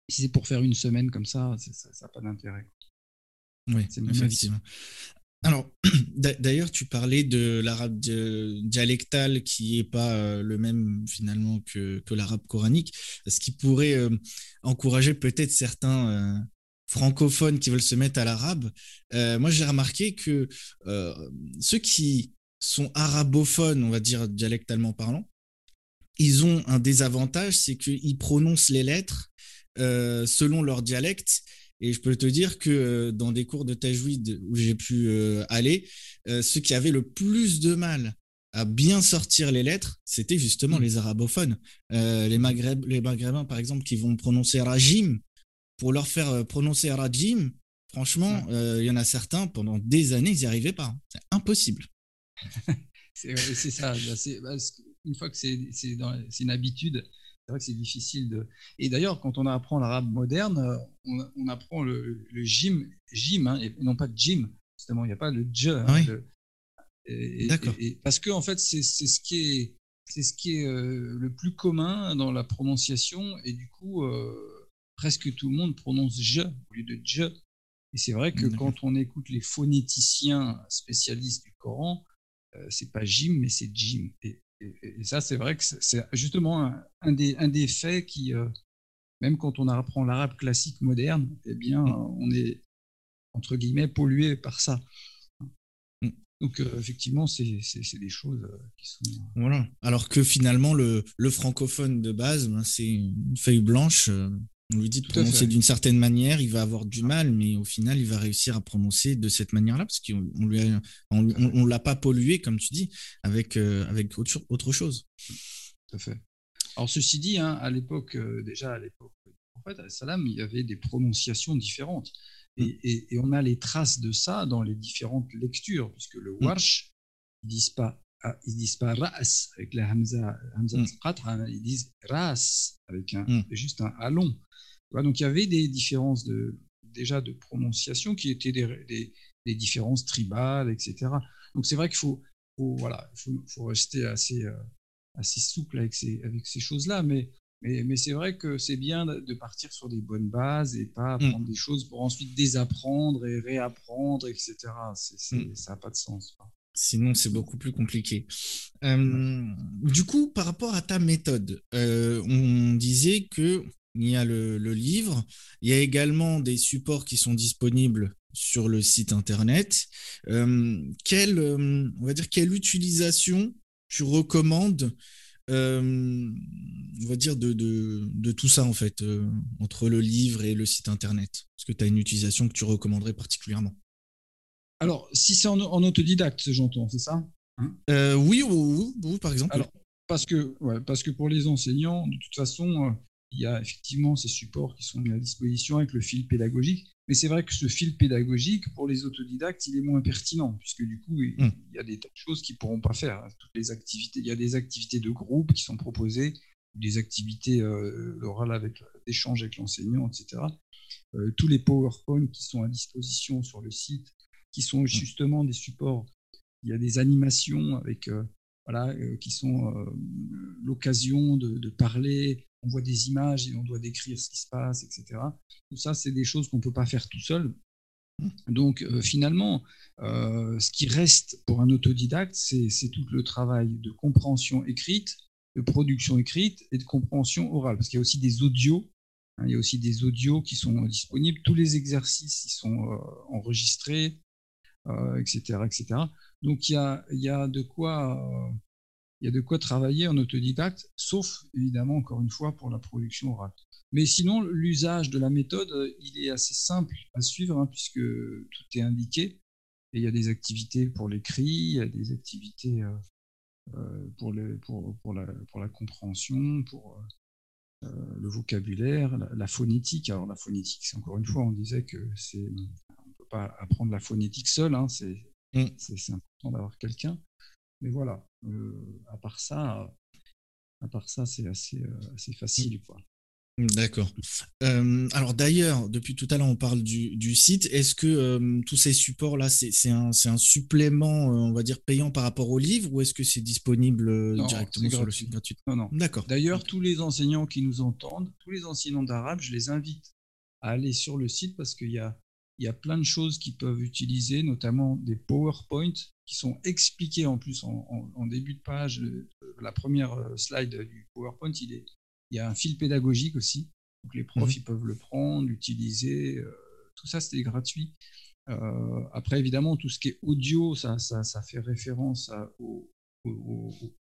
si c'est pour faire une semaine comme ça, ça n'a pas d'intérêt. Oui, effectivement. Alors, [clears throat] d'ailleurs, tu parlais de l'arabe dialectal qui n'est pas euh, le même finalement que, l'arabe coranique, ce qui pourrait euh, encourager peut-être certains euh, francophones qui veulent se mettre à l'arabe? moi, j'ai remarqué que ceux qui sont arabophones, on va dire dialectalement parlant, ils ont un désavantage, c'est qu'ils prononcent les lettres selon leur dialecte et je peux te dire que euh, dans des cours de tajwid où j'ai pu euh, aller, euh, ceux qui avaient le plus de mal à bien sortir les lettres, c'était justement mm. les arabophones. les, Maghreb, les maghrébins, par exemple, qui vont prononcer rajim, pour leur faire prononcer rajim, franchement, il y en a certains, pendant des années, ils n'y arrivaient pas. C'est impossible. [laughs] c'est ça. Bah, une fois que c'est une habitude, c'est vrai que c'est difficile de. Et d'ailleurs, quand on apprend l'arabe moderne, euh, on, apprend le, le jim, jim hein, et non pas jim. Justement, il n'y a pas le je. Hein, D'accord. parce que en fait, c'est ce qui est, c'est ce qui est euh, le plus commun dans la prononciation, et du coup, euh, presque tout le monde prononce je au lieu de je. Et c'est vrai que quand on écoute les phonéticiens spécialistes du Coran, c'est pas jim, mais c'est jim. Et, et, ça, c'est vrai que c'est justement un, des, un des faits qui, euh, même quand on apprend l'arabe classique moderne, eh bien, mm. on est, entre guillemets, pollué par ça. Mm. Donc, euh, effectivement, c'est des choses euh, qui sont. Voilà. Alors que finalement, le, le francophone de base, ben, c'est une feuille blanche on lui dit de prononcer d'une certaine manière, il va avoir du mal, mais au final, il va réussir à prononcer de cette manière-là, parce qu'on lui on, l'a pas pollué, comme tu dis, avec, euh, avec autre, autre, chose. Tout à fait. Alors, ceci dit, hein, à l'époque, euh, déjà à l'époque prophète, salam, il y avait des prononciations différentes. Mm. Et, on a les traces de ça dans les différentes lectures, puisque le mm. warsh, ils disent pas ils disent pas ras avec la hamza, hamza hein, ils disent ras avec un, juste un alon. Donc il y avait des différences de, déjà de prononciation qui étaient des, des, différences tribales, etc. Donc c'est vrai qu'il faut, voilà, faut, faut, rester assez, euh, assez souple avec ces, avec ces choses-là, mais, mais, mais c'est vrai que c'est bien de partir sur des bonnes bases et pas mm. apprendre des choses pour ensuite désapprendre et réapprendre, etc. Mm. Ça n'a pas de sens. Sinon, c'est beaucoup plus compliqué. Euh, du coup, par rapport à ta méthode, euh, on disait que il y a le, livre, il y a également des supports qui sont disponibles sur le site internet. Euh, quelle, on va dire, quelle utilisation tu recommandes, euh, on va dire, de, de, tout ça, en fait, entre le livre et le site internet? Est-ce que tu as une utilisation que tu recommanderais particulièrement? Alors, si c'est en, autodidacte, j'entends, c'est ça hein? Oui, oui, oui, par exemple. Alors, parce que, parce que pour les enseignants, de toute façon, il y a effectivement ces supports qui sont mis à disposition avec le fil pédagogique. Mais c'est vrai que ce fil pédagogique, pour les autodidactes, il est moins pertinent, puisque du coup, il, hmm. y a des tas de choses qu'ils ne pourront pas faire. Toutes les activités, il y a des activités de groupe qui sont proposées, des activités euh, orales avec d'échange avec l'enseignant, etc. Euh, tous les PowerPoint qui sont à disposition sur le site, qui sont hmm. justement des supports. Il y a des animations avec euh, voilà, qui sont l'occasion de, de, parler on voit des images et on doit décrire ce qui se passe, etc. Tout ça, c'est des choses qu'on ne peut pas faire tout seul. Donc euh, finalement, euh, ce qui reste pour un autodidacte, c'est tout le travail de compréhension écrite, de production écrite et de compréhension orale. Parce qu'il y a aussi des audios, hein, il y a aussi des audios qui sont disponibles. Tous les exercices ils sont euh, enregistrés, etc., etc. Donc il y a, y a de quoi il y a de quoi travailler en autodidacte, sauf évidemment, encore une fois, pour la production orale. Mais sinon, l'usage de la méthode, il est assez simple à suivre, hein, puisque tout est indiqué. Et il y a des activités pour l'écrit, il y a des activités euh, euh, pour, pour, la, pour, la, compréhension, pour euh, le vocabulaire, la, phonétique. Alors la phonétique, c'est encore une fois, on disait que c'est, pas apprendre la phonétique seul, hein, c'est, mm. important d'avoir quelqu'un. Mais voilà, euh, à part ça, à part ça, c'est assez, euh, assez facile, quoi. D'accord. Euh, alors d'ailleurs, depuis tout à l'heure, on parle du, site. Est-ce que tous ces supports-là, c'est un, un, supplément, on va dire, payant par rapport au livre ou est-ce que c'est disponible directement sur le site gratuit? Non, non. D'accord. D'ailleurs, tous les enseignants qui nous entendent, tous les enseignants d'arabe, je les invite à aller sur le site parce qu'il y a il y a plein de choses qu'ils peuvent utiliser, notamment des PowerPoint qui sont expliqués en plus en, début de page. La première euh, slide du PowerPoint, il, est, il y a un fil pédagogique aussi. Donc les profs, mhm. ils peuvent le prendre, l'utiliser. Euh, tout ça, c'était gratuit. Euh, après, évidemment, tout ce qui est audio, ça, ça, ça fait référence au, au,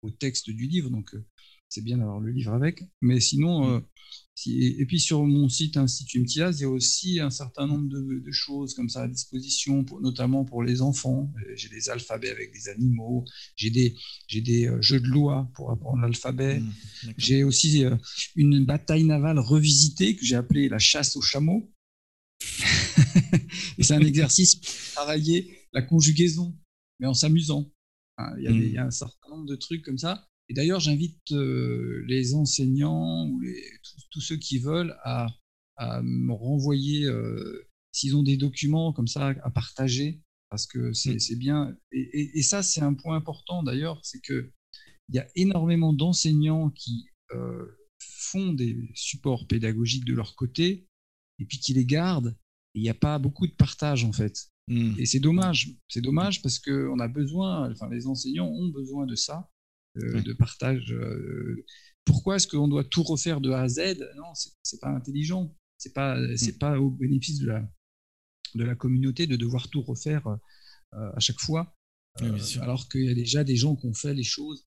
au, texte du livre. Donc, c'est bien d'avoir le livre avec. Mais sinon, euh, et puis sur mon site Institut MTIAS, il y a aussi un certain nombre de, choses comme ça à disposition, notamment pour les enfants. Euh, j'ai des alphabets avec des animaux, j'ai des, j'ai des euh, jeux de loi pour apprendre l'alphabet. Mmh, j'ai aussi une bataille navale revisitée que j'ai appelée la chasse aux chameaux. [laughs] et c'est un exercice pour travailler la conjugaison, mais en s'amusant. Il, y a il y a un certain nombre de trucs comme ça. Et d'ailleurs, j'invite euh, les enseignants ou tous, ceux qui veulent à, me renvoyer, euh, s'ils ont des documents comme ça à partager, parce que c'est mmh. bien. Et, ça, c'est un point important d'ailleurs, c'est qu'il y a énormément d'enseignants qui euh, font des supports pédagogiques de leur côté et puis qui les gardent. il n'y a pas beaucoup de partage en fait. Mmh. Et c'est dommage. C'est dommage parce qu'on a besoin, enfin les enseignants ont besoin de ça de partage. Euh, pourquoi est-ce qu'on doit tout refaire de A à Z? Non, c'est pas intelligent. C'est pas, mm. c'est pas au bénéfice de la, de la communauté de devoir tout refaire euh, à chaque fois. Euh, alors qu'il y a déjà des gens qui ont fait les choses.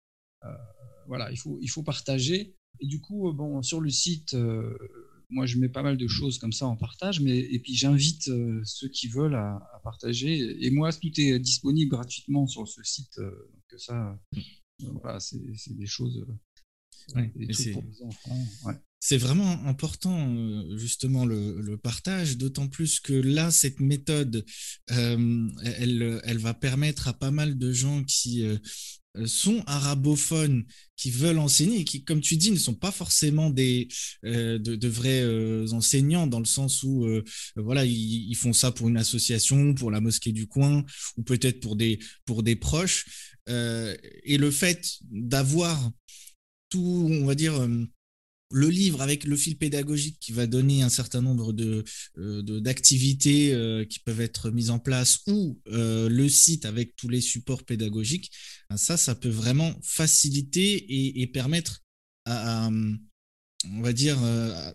voilà, il faut, il faut partager. Et du coup, bon, sur le site, moi, je mets pas mal de choses comme ça en partage, mais et puis j'invite ceux qui veulent à, partager. Et moi, tout est disponible gratuitement sur ce site, donc ça, mm voilà, c'est des choses. Euh, pour les enfants. c'est vraiment important, euh, justement, le, partage, d'autant plus que là, cette méthode, euh, elle, elle va permettre à pas mal de gens qui euh, sont arabophones, qui veulent enseigner et qui, comme tu dis, ne sont pas forcément des, de, vrais enseignants, dans le sens où, voilà, ils, font ça pour une association, pour la mosquée du coin, ou peut-être pour des, pour des proches. et le fait d'avoir tout, on va dire, le livre avec le fil pédagogique qui va donner un certain nombre de, euh, d'activités euh, qui peuvent être mises en place ou euh, le site avec tous les supports pédagogiques, ben ça, ça peut vraiment faciliter et, permettre à, on va dire,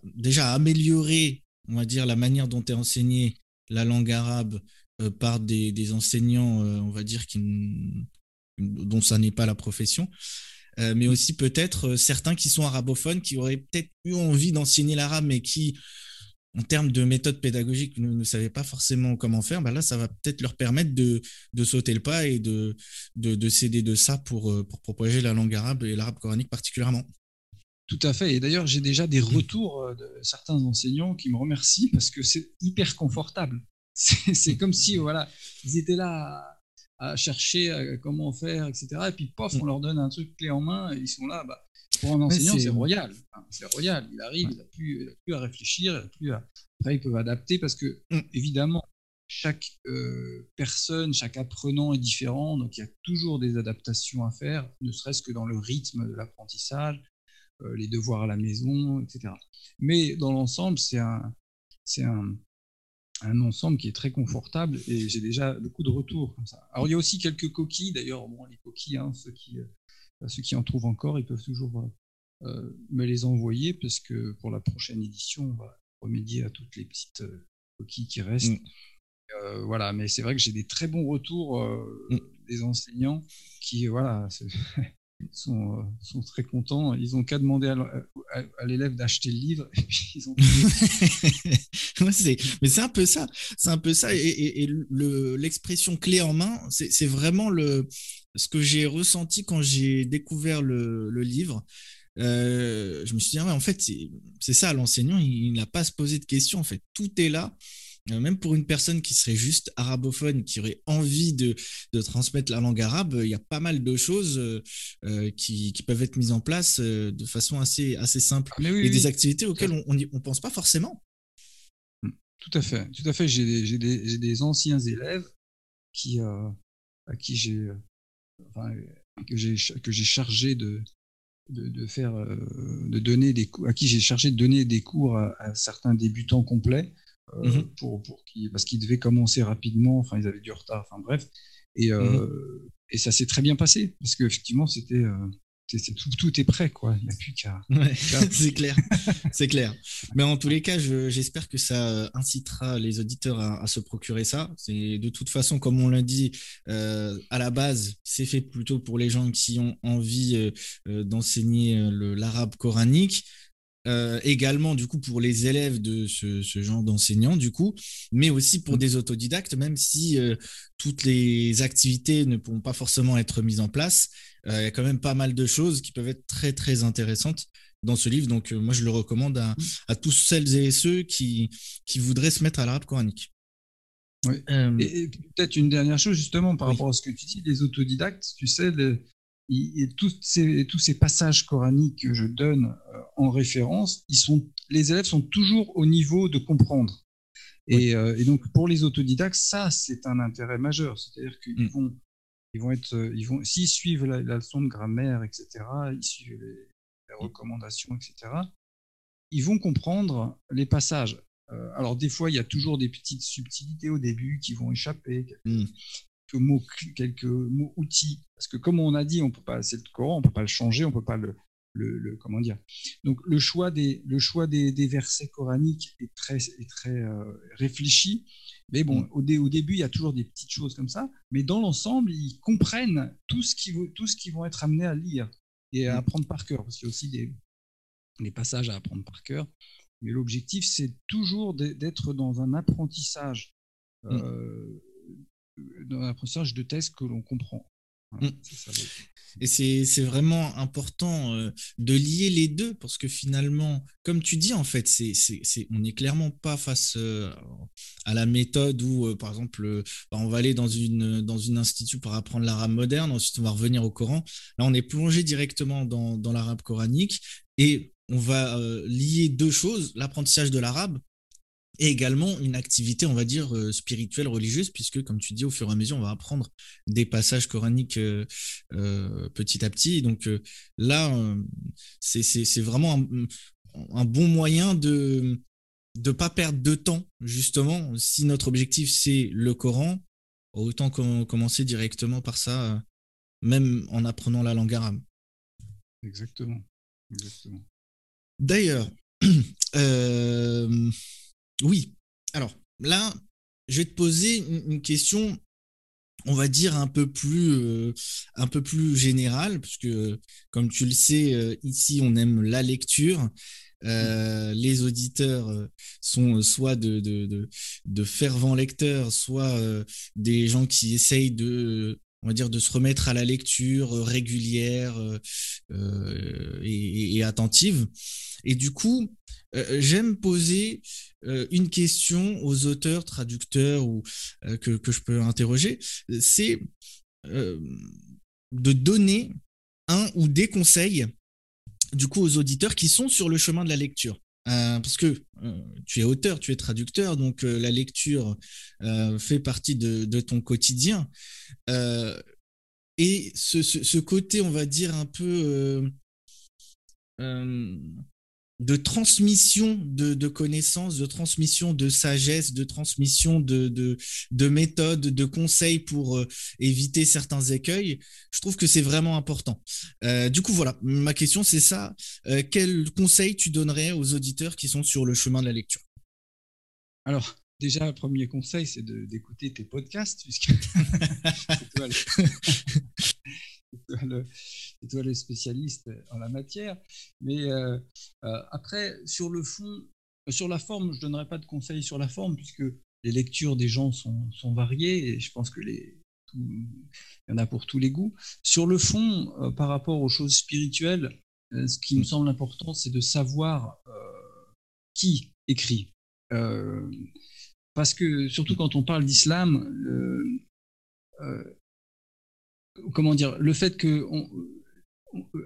déjà améliorer, on va dire, la manière dont est enseignée la langue arabe par des, enseignants, on va dire, dont ça n'est pas la profession. Euh, mais aussi peut-être euh, certains qui sont arabophones, qui auraient peut-être eu envie d'enseigner l'arabe, mais qui, en termes de méthode pédagogique, ne, savaient pas forcément comment faire. Bah là, ça va peut-être leur permettre de, de, sauter le pas et de, de, de céder de ça pour, euh, pour propager la langue arabe et l'arabe coranique particulièrement. Tout à fait. Et d'ailleurs, j'ai déjà des retours de certains enseignants qui me remercient parce que c'est hyper confortable. [laughs] C'est comme si, voilà, ils étaient là à chercher euh, comment faire, etc. Et puis, pof, on mm. leur donne un truc clé en main et ils sont là. Bah, pour un enseignant, c'est royal. c'est royal. Il arrive, il n'a plus, plus, à réfléchir, il plus à... après, ils peuvent adapter parce que, mm. évidemment, chaque euh, personne, chaque apprenant est différent, donc il y a toujours des adaptations à faire, ne serait-ce que dans le rythme de l'apprentissage, euh, les devoirs à la maison, etc. Mais dans l'ensemble, c'est un, c'est un, un ensemble qui est très confortable et j'ai déjà beaucoup de retours comme ça. Alors il y a aussi quelques coquilles, d'ailleurs, bon, les coquilles, hein, ceux, qui, euh, ceux qui en trouvent encore, ils peuvent toujours euh, euh, me les envoyer parce que pour la prochaine édition, on va remédier à toutes les petites coquilles qui restent. Mm. voilà, mais c'est vrai que j'ai des très bons retours mm. des enseignants qui, voilà, [laughs] sont, euh, sont, très contents. Ils ont qu'à demander à, l'élève d'acheter le livre et puis ils ont. [laughs] mais c'est un peu ça. C'est un peu ça. Et, l'expression clé en main, c'est vraiment le, ce que j'ai ressenti quand j'ai découvert le, livre. Euh, je me suis dit, ah en fait, c'est ça, l'enseignant, il n'a pas à se poser de questions. En fait, tout est là. Euh, même pour une personne qui serait juste arabophone, qui aurait envie de, transmettre la langue arabe, il y a pas mal de choses euh, euh, qui, peuvent être mises en place de façon assez, assez simple. et des activités auxquelles on ne pense pas forcément. Hmm. Tout à fait, tout à fait. J'ai des, anciens élèves qui, à qui j'ai que j'ai chargé de, de, faire de donner des à qui j'ai chargé de donner des cours à certains débutants complets euh, mhm. pour, pour parce qu'ils devaient commencer rapidement, enfin ils avaient du retard, enfin bref. Et, euh, mhm. et ça s'est très bien passé, parce qu'effectivement, c'était euh, tout, tout, est prêt, quoi. Il n'y a plus qu'à. [laughs] c'est clair, c'est clair. Mais en tous les cas, j'espère que ça incitera les auditeurs à, se procurer ça. C'est de toute façon, comme on l'a dit, à la base, c'est fait plutôt pour les gens qui ont envie d'enseigner l'arabe coranique. Euh, également du coup pour les élèves de ce, genre d'enseignants du coup, mais aussi pour mmh. des autodidactes, même si euh, toutes les activités ne pourront pas forcément être mises en place, euh, il y a quand même pas mal de choses qui peuvent être très très intéressantes dans ce livre. Donc moi je le recommande à, mmh. tous celles et ceux qui, qui voudraient se mettre à l'arabe coranique. Oui. Et, peut-être une dernière chose justement par rapport à ce que tu dis, les autodidactes, tu sais, les, et, tous, ces, tous ces passages coraniques que je donne euh, en référence, ils sont, les élèves sont toujours au niveau de comprendre. Et, euh, donc pour les autodidactes, ça c'est un intérêt majeur. C'est-à-dire qu'ils mm. vont, ils vont être, euh, ils vont, s'ils suivent la, leçon de grammaire, etc., ils suivent les, recommandations, etc., ils vont comprendre les passages. alors des fois, il y a toujours des petites subtilités au début qui vont échapper. Mm mots, quelques mots outils. Parce que comme on a dit, on peut pas, c'est le Coran, on peut pas le changer, on peut pas le, le, comment dire. Donc le choix des, le choix des, des versets coraniques est très, est très euh, réfléchi. Mais bon, mm. au, au, début, il y a toujours des petites choses comme ça. Mais dans l'ensemble, ils comprennent tout ce qu'ils tout ce qu'ils vont être amenés à lire et à mm. apprendre par cœur. Parce qu'il y a aussi des, des passages à apprendre par cœur. Mais l'objectif, c'est toujours d'être dans un apprentissage. Mm. Euh, dans l'apprentissage de texte que l'on comprend. Mm. Et c'est vraiment important euh, de lier les deux parce que finalement, comme tu dis, en fait, c'est on n'est clairement pas face euh, à la méthode où, euh, par exemple, bah, on va aller dans une, dans une institut pour apprendre l'arabe moderne, ensuite on va revenir au Coran. Là, on est plongé directement dans, dans l'arabe coranique et on va lier deux choses, l'apprentissage de l'arabe et également une activité, on va dire, euh, spirituelle, religieuse, puisque, comme tu dis, au fur et à mesure, on va apprendre des passages coraniques euh, euh, petit à petit. Donc là, c'est vraiment un, bon moyen de ne pas perdre de temps, justement. Si notre objectif, c'est le Coran, autant commencer directement par ça, même en apprenant la langue arabe. Exactement. Exactement. D'ailleurs, [clears throat] oui. Alors là, je vais te poser une, question, on va dire un peu plus, euh, un peu plus générale, puisque comme tu le sais, euh, ici on aime la lecture. Euh, les auditeurs sont soit de, de, de fervents lecteurs, soit des gens qui essayent de on va dire, de se remettre à la lecture régulière euh, et, attentive. Et du coup, j'aime poser une question aux auteurs, traducteurs ou que, je peux interroger, c'est de donner un ou des conseils du coup aux auditeurs qui sont sur le chemin de la lecture. parce que tu es auteur, tu es traducteur, donc la lecture fait partie de, ton quotidien. et ce, côté, on va dire, un peu de transmission de, connaissances, de transmission de sagesse, de transmission de, de, méthodes, de conseils pour euh, éviter certains écueils, je trouve que c'est vraiment important. Euh, du coup, voilà, ma question c'est ça. Euh, quel conseil tu donnerais aux auditeurs qui sont sur le chemin de la lecture? Alors, déjà, le premier conseil, c'est d'écouter tes podcasts, puisque [laughs] [laughs] c'est toi, le, spécialiste en la matière. Mais euh, euh, après, sur le fond, sur la forme, je ne donnerai pas de conseils sur la forme, puisque les lectures des gens sont, variées, et je pense que les, il y en a pour tous les goûts. Sur le fond, euh, par rapport aux choses spirituelles, ce qui me semble important, c'est de savoir qui écrit. parce que surtout quand on parle d'islam, comment dire, le fait que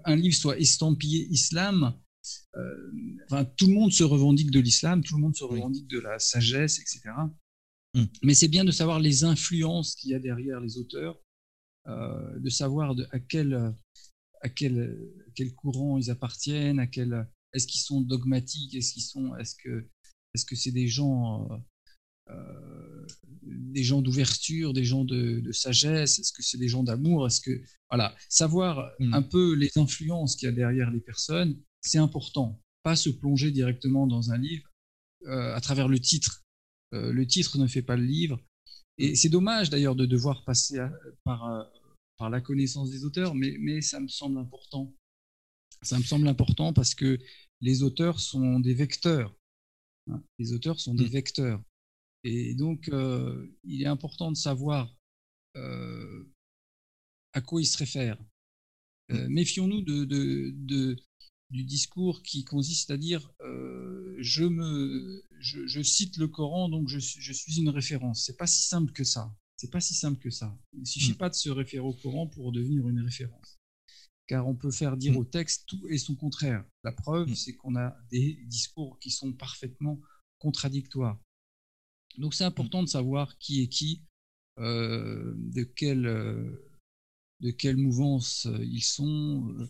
un livre soit estampillé islam, euh, enfin, tout le monde se revendique de l'islam, tout le monde se revendique de la sagesse, etc. Mm. Mais c'est bien de savoir les influences qu'il y a derrière les auteurs, euh, de savoir de, à, quel, à quel, quel courant ils appartiennent, à quel, est-ce qu'ils sont dogmatiques, est-ce qu'ils sont, est-ce que, est-ce que c'est des gens euh, des gens d'ouverture, des gens de, sagesse? Est-ce que c'est des gens d'amour? Est-ce que voilà, savoir mm. un peu les influences qu'il y a derrière les personnes, c'est important. Pas se plonger directement dans un livre euh, à travers le titre. Euh, le titre ne fait pas le livre. Et c'est dommage d'ailleurs de devoir passer par, par la connaissance des auteurs, mais, mais ça me semble important. Ça me semble important parce que les auteurs sont des vecteurs. Hein. Les auteurs sont des mm. vecteurs. Et donc, euh, il est important de savoir euh, à quoi il se réfère. Euh, mmh. Méfions-nous de, de, du discours qui consiste à dire je, me, je, cite le Coran, donc je, je suis une référence. C'est pas si simple que ça. C'est pas si simple que ça. Il ne suffit mmh. pas de se référer au Coran pour devenir une référence. Car on peut faire dire mmh. au texte tout et son contraire. La preuve, c'est qu'on a des discours qui sont parfaitement contradictoires. Donc c'est important de savoir qui est qui, euh, de, quelle, euh, de quelle mouvance euh, ils sont,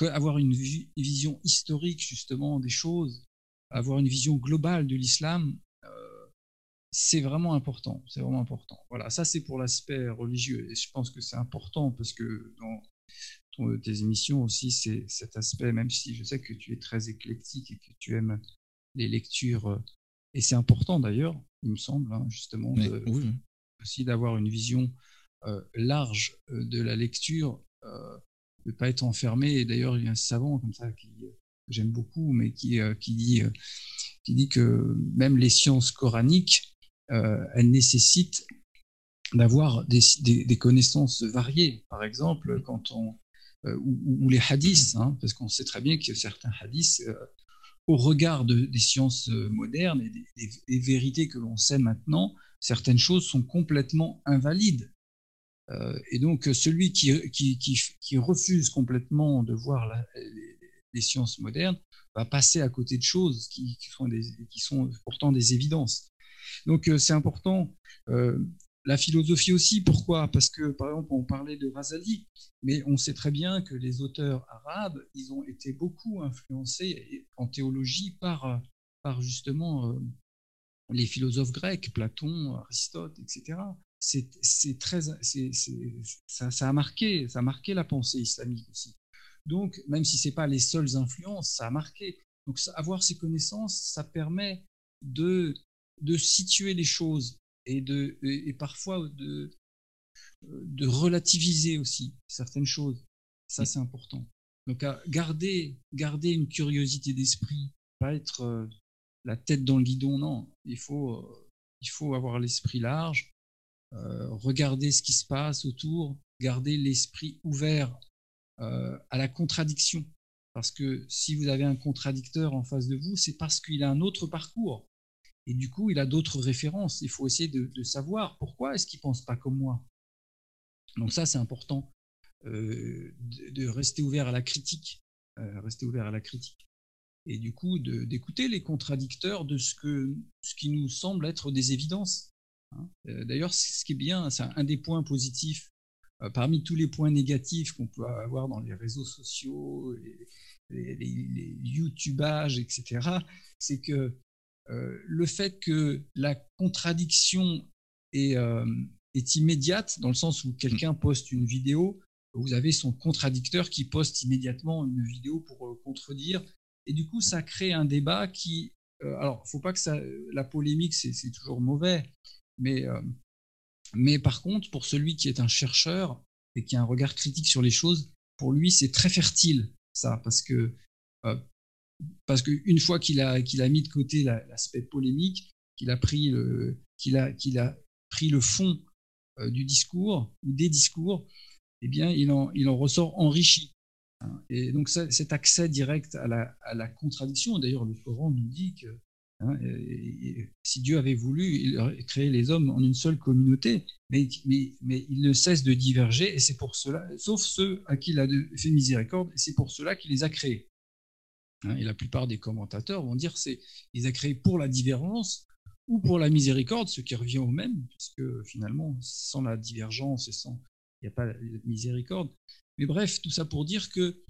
avoir une vision historique justement des choses, avoir une vision globale de l'islam, c'est vraiment important. C'est vraiment important. Voilà, ça c'est pour l'aspect religieux. Et je pense que c'est important parce que dans tes émissions aussi, c'est cet aspect, même si je sais que tu es très éclectique et que tu aimes les lectures et c'est important d'ailleurs, il me semble, hein, justement, aussi d'avoir une vision euh, large euh, de la lecture, euh, de ne pas être enfermé. Et d'ailleurs, il y a un savant comme ça qui j'aime beaucoup, mais qui, qui, dit, qui dit que même les sciences coraniques, elles nécessitent d'avoir des, des, connaissances variées. Par exemple, quand on, ou, les hadiths, hein, parce qu'on sait très bien que certains hadiths, au regard des sciences modernes et des, vérités que l'on sait maintenant, certaines choses sont complètement invalides. et donc, celui qui, refuse complètement de voir les, sciences modernes va passer à côté de choses qui, sont, des, qui sont pourtant des évidences. Donc, c'est important la philosophie aussi, pourquoi? Parce que, par exemple, on parlait de Razali, mais on sait très bien que les auteurs arabes, ils ont été beaucoup influencés en théologie par, par justement euh, les philosophes grecs, Platon, Aristote, etc. C'est très, ça, ça, a marqué, ça a marqué la pensée islamique aussi. Donc, même si ce n'est pas les seules influences, ça a marqué. Donc, avoir ces connaissances, ça permet de, de situer les choses et, de, et parfois de, de relativiser aussi certaines choses. Ça, c'est important. Donc, à garder, garder une curiosité d'esprit, pas être euh, la tête dans le guidon, non. Il faut, euh, il faut avoir l'esprit large, euh, regarder ce qui se passe autour, garder l'esprit ouvert à la contradiction. Parce que si vous avez un contradicteur en face de vous, c'est parce qu'il a un autre parcours. Et du coup, il a d'autres références. Il faut essayer de, savoir pourquoi est-ce qu'il ne pense pas comme moi. Donc ça, c'est important euh, de, rester ouvert à la critique, euh, rester ouvert à la critique. Et du coup, d'écouter les contradicteurs de ce, que, ce qui nous semble être des évidences. Hein. Euh, d'ailleurs, ce qui est bien, c'est un des points positifs parmi tous les points négatifs qu'on peut avoir dans les réseaux sociaux, les, les YouTubages, etc., c'est que le fait que la contradiction euh, est, immédiate, dans le sens où quelqu'un mm. poste une vidéo, vous avez son contradicteur qui poste immédiatement une vidéo pour euh, contredire, et du coup, ça crée un débat qui... alors, il ne faut pas que ça, la polémique, c'est toujours mauvais, mais, mais par contre, pour celui qui est un chercheur et qui a un regard critique sur les choses, pour lui, c'est très fertile, ça, parce que parce qu'une fois qu'il a, qu'il a mis de côté l'aspect polémique, qu'il a, pris le, a, qu'il a pris le fond euh, du discours ou des discours, eh bien, il en, il en ressort enrichi. Hein. Et donc cet accès direct à la, à la contradiction, d'ailleurs le Coran nous dit que hein, si Dieu avait voulu, il aurait créé les hommes en une seule communauté, mais, mais, mais ils ne cessent de diverger, et c'est pour cela, sauf ceux à qui il a fait miséricorde, c'est pour cela qu'il les a créés. Hein, et la plupart des commentateurs vont dire c'est ils a créé pour la divergence ou pour la miséricorde, ce qui revient au même, puisque finalement, sans la divergence et sans il n'y a pas de miséricorde. Mais bref, tout ça pour dire que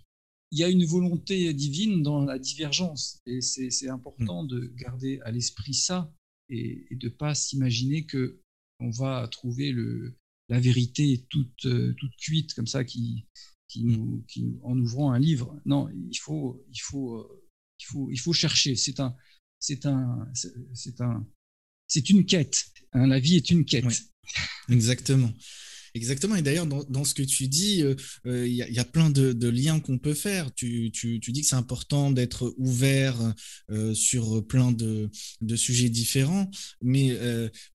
il y a une volonté divine dans la divergence, et c'est important mm. de garder à l'esprit ça et, de ne pas s'imaginer que on va trouver le, la vérité toute, toute cuite comme ça qui, qui nous, qui, en ouvrant un livre. Non, il faut, il faut, euh, il faut, il faut chercher. C'est un, c'est un, c'est un, c'est une quête. Hein, la vie est une quête. exactement. Exactement. Et d'ailleurs, dans, ce que tu dis, euh, euh, il y, a plein de, de liens qu'on peut faire. Tu, tu, tu dis que c'est important d'être ouvert sur plein de, de, sujets différents, mais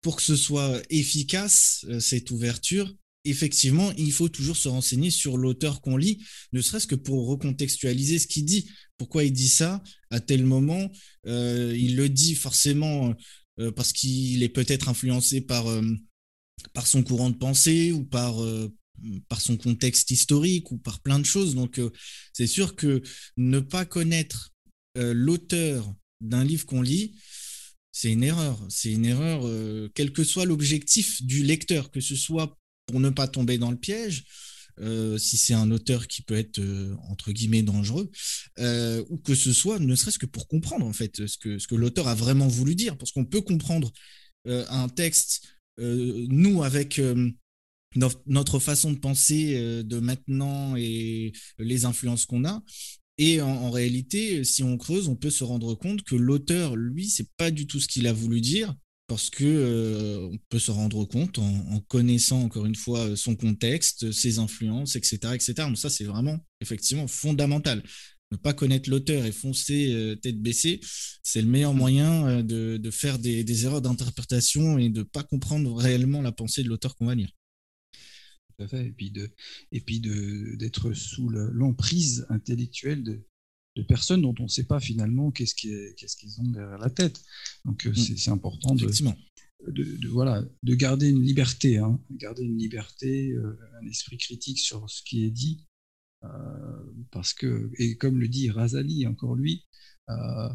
pour que ce soit efficace, cette ouverture, effectivement, il faut toujours se renseigner sur l'auteur qu'on lit, ne serait-ce que pour recontextualiser ce qu'il dit. Pourquoi il dit ça à tel moment? Euh, Il le dit forcément euh, parce qu'il est peut-être influencé par, euh, par son courant de pensée ou par, par son contexte historique ou par plein de choses. Donc, c'est sûr que ne pas connaître l'auteur d'un livre qu'on lit, c'est une erreur. C'est une erreur, quel que soit l'objectif du lecteur, que ce soit pour ne pas tomber dans le piège, euh, si c'est un auteur qui peut être euh, entre guillemets dangereux, euh, ou que ce soit ne serait-ce que pour comprendre en fait ce que, ce que l'auteur a vraiment voulu dire, parce qu'on peut comprendre un texte, nous avec notre façon de penser de maintenant et les influences qu'on a, et en, en, réalité, si on creuse, on peut se rendre compte que l'auteur, lui, c'est pas du tout ce qu'il a voulu dire, parce que euh, on peut se rendre compte en, connaissant encore une fois son contexte, ses influences, etc., etc. Donc ça, c'est vraiment effectivement fondamental. ne pas connaître l'auteur et foncer tête baissée, c'est le meilleur mm. moyen de, faire des, erreurs d'interprétation et de ne pas comprendre réellement la pensée de l'auteur qu'on va lire. Tout à fait. Et puis de, et puis d'être sous l'emprise intellectuelle de, de personnes dont on ne sait pas finalement qu'est-ce qu'ils ont derrière la tête. Donc mm. c'est important de, de, voilà, de garder une liberté, hein, garder une liberté, euh, un esprit critique sur ce qui est dit, euh, parce que, et comme le dit Razali, encore lui, euh,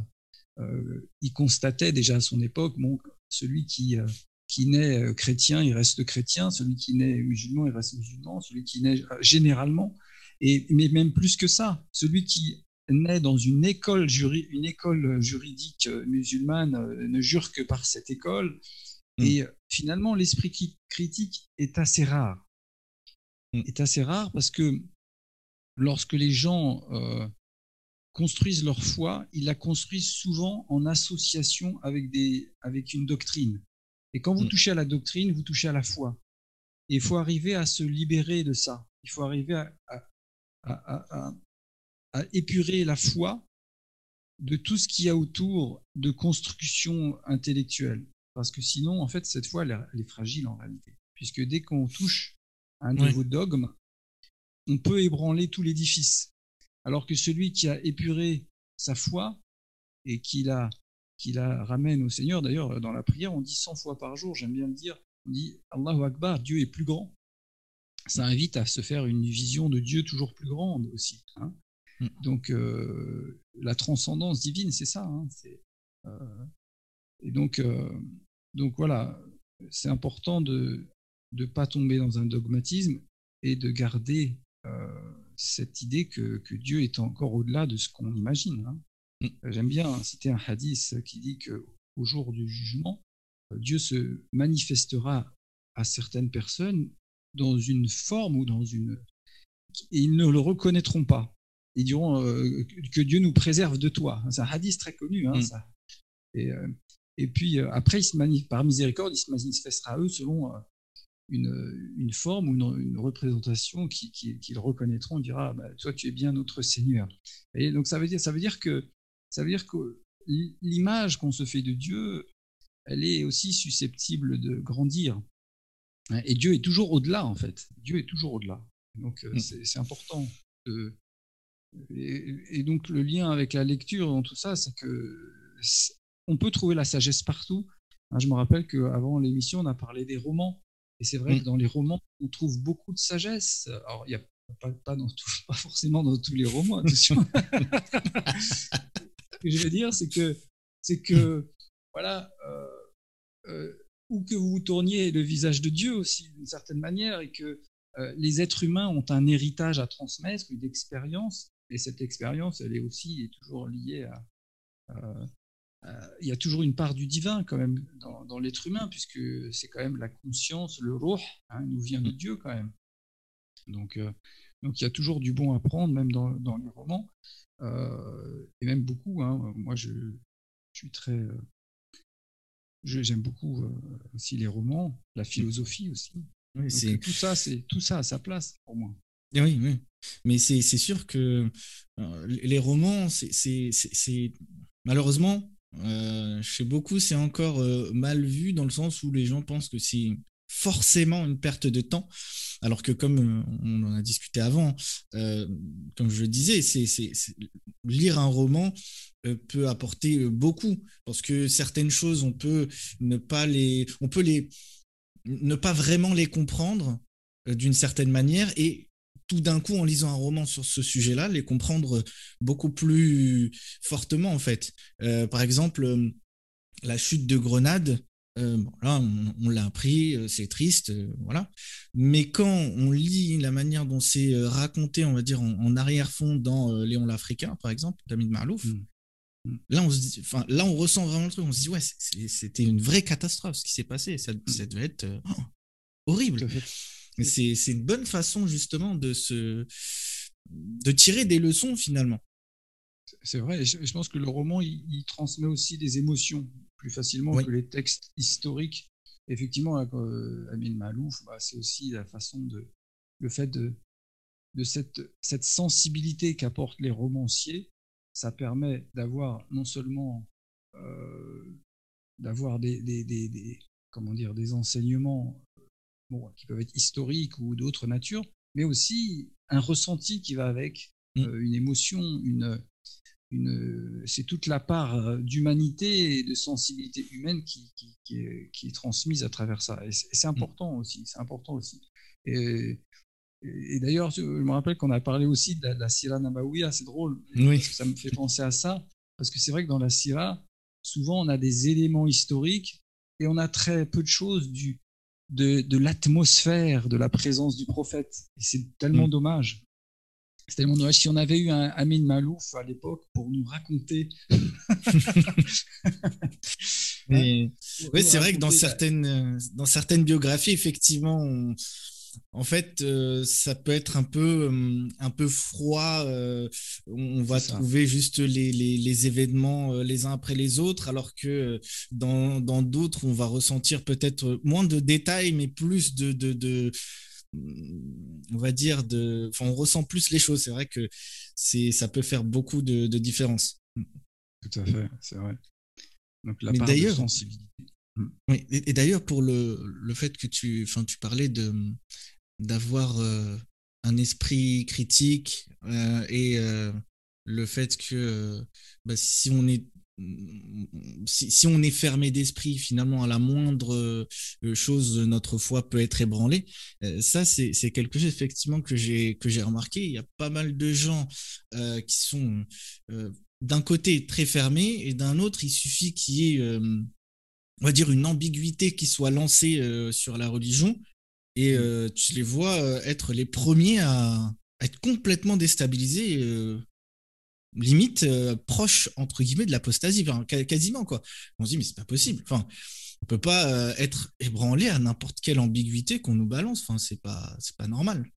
il constatait déjà à son époque, bon, celui qui, qui naît chrétien, il reste chrétien, celui qui naît musulman, il reste musulman, celui qui naît généralement, et, mais même plus que ça, celui qui naît dans une école, une école juridique musulmane ne jure que par cette école, Mm. Et euh, finalement, l'esprit critique est assez rare. Mm. Est assez rare parce que lorsque les gens euh, construisent leur foi, ils la construisent souvent en association avec, des, avec une doctrine. Et quand vous mm. touchez à la doctrine, vous touchez à la foi. Et il faut arriver à se libérer de ça. Il faut arriver à, à, à épurer la foi de tout ce qu'il y a autour de construction intellectuelle. Parce que sinon, en fait, cette fois, elle est fragile en réalité. Puisque dès qu'on touche à un nouveau dogme, on peut ébranler tout l'édifice. Alors que celui qui a épuré sa foi et qui la, qui la ramène au Seigneur, d'ailleurs, dans la prière, on dit 100 fois par jour, j'aime bien le dire, on dit Allahu Akbar, Dieu est plus grand. Ça invite à se faire une vision de Dieu toujours plus grande aussi. Hein. Mm. Donc, euh, la transcendance divine, c'est ça. Hein, euh, et donc, euh, donc voilà, c'est important de ne pas tomber dans un dogmatisme et de garder cette idée que, Dieu est encore au-delà de ce qu'on imagine. Hein. Mm. J'aime bien citer un hadith qui dit qu'au jour du jugement, Dieu se manifestera à certaines personnes dans une forme ou dans une... Et ils ne le reconnaîtront pas. Ils diront euh, que Dieu nous préserve de toi. C'est un hadith très connu. Hein, mm. ça. Et, euh, et puis euh, après, il par miséricorde, il se manifestera à eux selon une, une forme ou une, représentation qu'ils qui, reconnaîtront. On dira, bah, toi, tu es bien notre Seigneur. Et donc ça veut dire, ça veut dire que ça veut dire que l'image qu'on se fait de Dieu, elle est aussi susceptible de grandir. Et Dieu est toujours au-delà, en fait. Dieu est toujours au-delà. Donc mm. c'est important. Et, et, donc le lien avec la lecture dans tout ça, c'est que on peut trouver la sagesse partout. Hein, je me rappelle qu'avant l'émission, on a parlé des romans. Et c'est vrai mm. que dans les romans, on trouve beaucoup de sagesse. Alors, il n'y a pas, pas, dans [laughs] pas, forcément dans tous les romans, attention. [laughs] Ce que je veux dire, c'est que, c'est que voilà, euh, euh, ou que vous vous tourniez le visage de Dieu aussi, d'une certaine manière, et que euh, les êtres humains ont un héritage à transmettre, une expérience, et cette expérience, elle est aussi toujours liée à, euh, il y a toujours une part du divin quand même dans, l'être humain, puisque c'est quand même la conscience, le roh, hein, nous vient de mm. Dieu quand même. Donc, euh, donc il y a toujours du bon à prendre, même dans, dans les romans, euh, et même beaucoup. Hein. moi, je, suis très. J'aime beaucoup aussi les romans, la mm. philosophie aussi. tout ça, c'est tout ça à sa place pour moi. Oui, oui. Mais c'est sûr que les romans, c'est malheureusement, euh, chez beaucoup, c'est encore euh, mal vu dans le sens où les gens pensent que c'est forcément une perte de temps, alors que comme euh, on en a discuté avant, comme je le disais, c'est, lire un roman peut apporter beaucoup, parce que certaines choses, on peut ne pas les, on peut les, ne pas vraiment les comprendre d'une certaine manière, et tout d'un coup, en lisant un roman sur ce sujet-là, les comprendre beaucoup plus fortement, en fait. Euh, par exemple, euh, la chute de Grenade, euh, là, on, l'a appris, c'est triste, voilà. Mais quand on lit la manière dont c'est raconté, on va dire, en, arrière-fond dans Léon l'Africain, par exemple, d'Amid Malouf, mm. Mm. Là, on se dit, enfin, là, on ressent vraiment le truc. On se dit, ouais, c'était une vraie catastrophe ce qui s'est passé. Ça, ça devait être oh, horrible. C'est une bonne façon justement de, se, de tirer des leçons finalement. C'est vrai, je, pense que le roman, il, transmet aussi des émotions plus facilement que les textes historiques. Effectivement, euh, Amin Malouf, bah, c'est aussi la façon de, le fait de, de cette, cette sensibilité qu'apportent les romanciers, ça permet d'avoir non seulement euh, d'avoir des, des, comment dire, des enseignements bon, qui peuvent être historiques ou d'autres natures, mais aussi un ressenti qui va avec, mmh. euh, une émotion, une, une, c'est toute la part euh, d'humanité et de sensibilité humaine qui, qui, qui, est, qui, est, transmise à travers ça. Et c'est mmh. important aussi. C'est important aussi. Et, et d'ailleurs, je me rappelle qu'on a parlé aussi de la, de Sira Nabawiya, c'est drôle, oui. ça me fait penser à ça, parce que c'est vrai que dans la Sira, souvent on a des éléments historiques et on a très peu de choses du, de, de l'atmosphère, de la présence du prophète. Et c'est tellement mm. dommage. C'est tellement dommage. Si on avait eu un Amin Malouf à l'époque pour nous raconter. [laughs] oui, c'est vrai que dans certaines, dans certaines biographies, effectivement, on, en fait, euh, ça peut être un peu, euh, un peu froid. Euh, on va trouver juste les, événements les uns après les autres, alors que dans d'autres, on va ressentir peut-être moins de détails, mais plus de, de, on va dire, de, on ressent plus les choses. C'est vrai que ça peut faire beaucoup de, de différence. Tout à fait, c'est vrai. Donc la part de sensibilité. Mm. Oui, et, d'ailleurs, pour le, le, fait que tu, tu parlais d'avoir euh, un esprit critique euh, et euh, le fait que bah, si on est si, on est fermé d'esprit finalement à la moindre chose notre foi peut être ébranlée ça c'est quelque chose effectivement que j'ai que j'ai remarqué il y a pas mal de gens qui sont d'un côté très fermés et d'un autre il suffit qu'il y ait on va dire, une ambiguïté qui soit lancée euh, sur la religion, et mm. euh, tu les vois euh, être les premiers à, être complètement déstabilisés, limite proches, entre guillemets, de l'apostasie, quasiment, quoi. On se dit, mais c'est pas possible. Enfin, on peut pas être ébranlé à n'importe quelle ambiguïté qu'on nous balance. Enfin, c'est pas, c'est pas normal.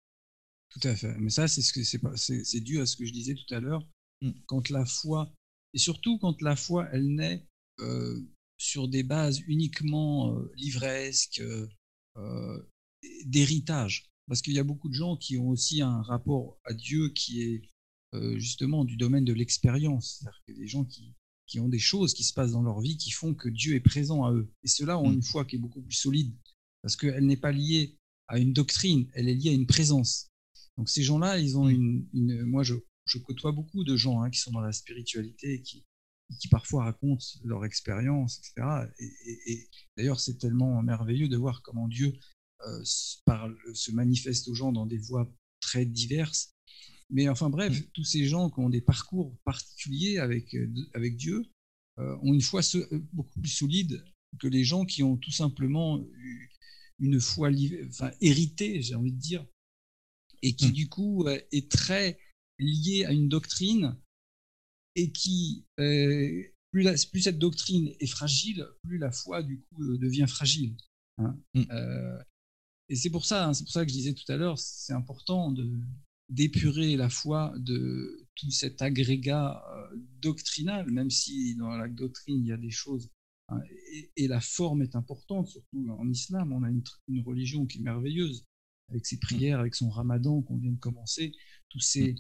Tout à fait. Mais ça, c'est ce que c'est, c'est, dû à ce que je disais tout à l'heure. Mm. Quand la foi, et surtout quand la foi, elle naît sur des bases uniquement euh, livresques, euh, euh, d'héritage. Parce qu'il y a beaucoup de gens qui ont aussi un rapport à Dieu qui est justement du domaine de l'expérience. C'est-à-dire que des gens qui, qui ont des choses qui se passent dans leur vie qui font que Dieu est présent à eux. Et ceux-là ont mm. une foi qui est beaucoup plus solide, parce qu'elle n'est pas liée à une doctrine, elle est liée à une présence. Donc ces gens-là, ils ont mm. une... moi, je, je, côtoie beaucoup de gens hein, qui sont dans la spiritualité et qui, qui parfois racontent leur expérience, etc. Et, d'ailleurs, c'est tellement merveilleux de voir comment Dieu euh, parle, se manifeste aux gens dans des voies très diverses. Mais enfin bref, mm. tous ces gens qui ont des parcours particuliers avec, euh, avec Dieu euh, ont une foi beaucoup plus solide que les gens qui ont tout simplement eu une foi enfin, héritée, j'ai envie de dire, et qui mm. du coup est très liée à une doctrine et qui, euh, plus, plus, cette doctrine est fragile, plus la foi, du coup, euh, devient fragile. Hein. Mm. Euh, et c'est pour ça, hein, c'est pour ça que je disais tout à l'heure, c'est important de d'épurer la foi de tout cet agrégat doctrinal, même si dans la doctrine il y a des choses hein, et, la forme est importante, surtout en islam, on a une, une, religion qui est merveilleuse, avec ses prières, avec son ramadan qu'on vient de commencer, tous ces, mm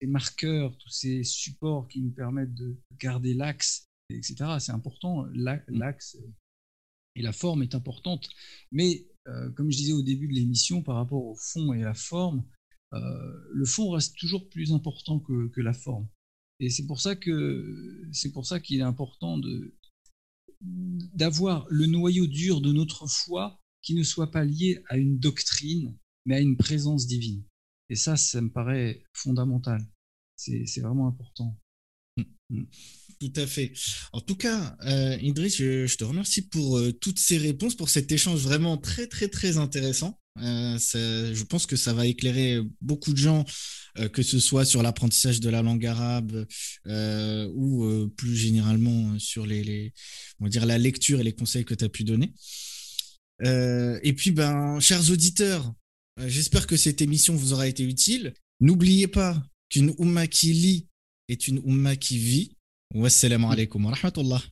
ces marqueurs, tous ces supports qui nous permettent de garder l'axe, etc. C'est important, mm. l'axe et la forme est importante. Mais euh, comme je disais au début de l'émission, par rapport au fond et la forme, euh, le fond reste toujours plus important que, que la forme. Et c'est pour ça que c'est pour ça qu'il est important de d'avoir le noyau dur de notre foi qui ne soit pas lié à une doctrine, mais à une présence divine. Et ça, ça me paraît fondamental. C'est vraiment important. Mm, mm. Tout à fait. En tout cas, euh, Idriss, je, te remercie pour euh, toutes ces réponses, pour cet échange vraiment très, très, très intéressant. Euh, je pense que ça va éclairer beaucoup de gens, euh, que ce soit sur l'apprentissage de la langue arabe ou plus généralement sur les, les, on va dire la lecture et les conseils que tu as pu donner. et puis, ben, chers auditeurs, j'espère que cette émission vous aura été utile. N'oubliez pas qu'une umma qui lit est une umma qui vit. Wassalamu alaikum wa rahmatullah.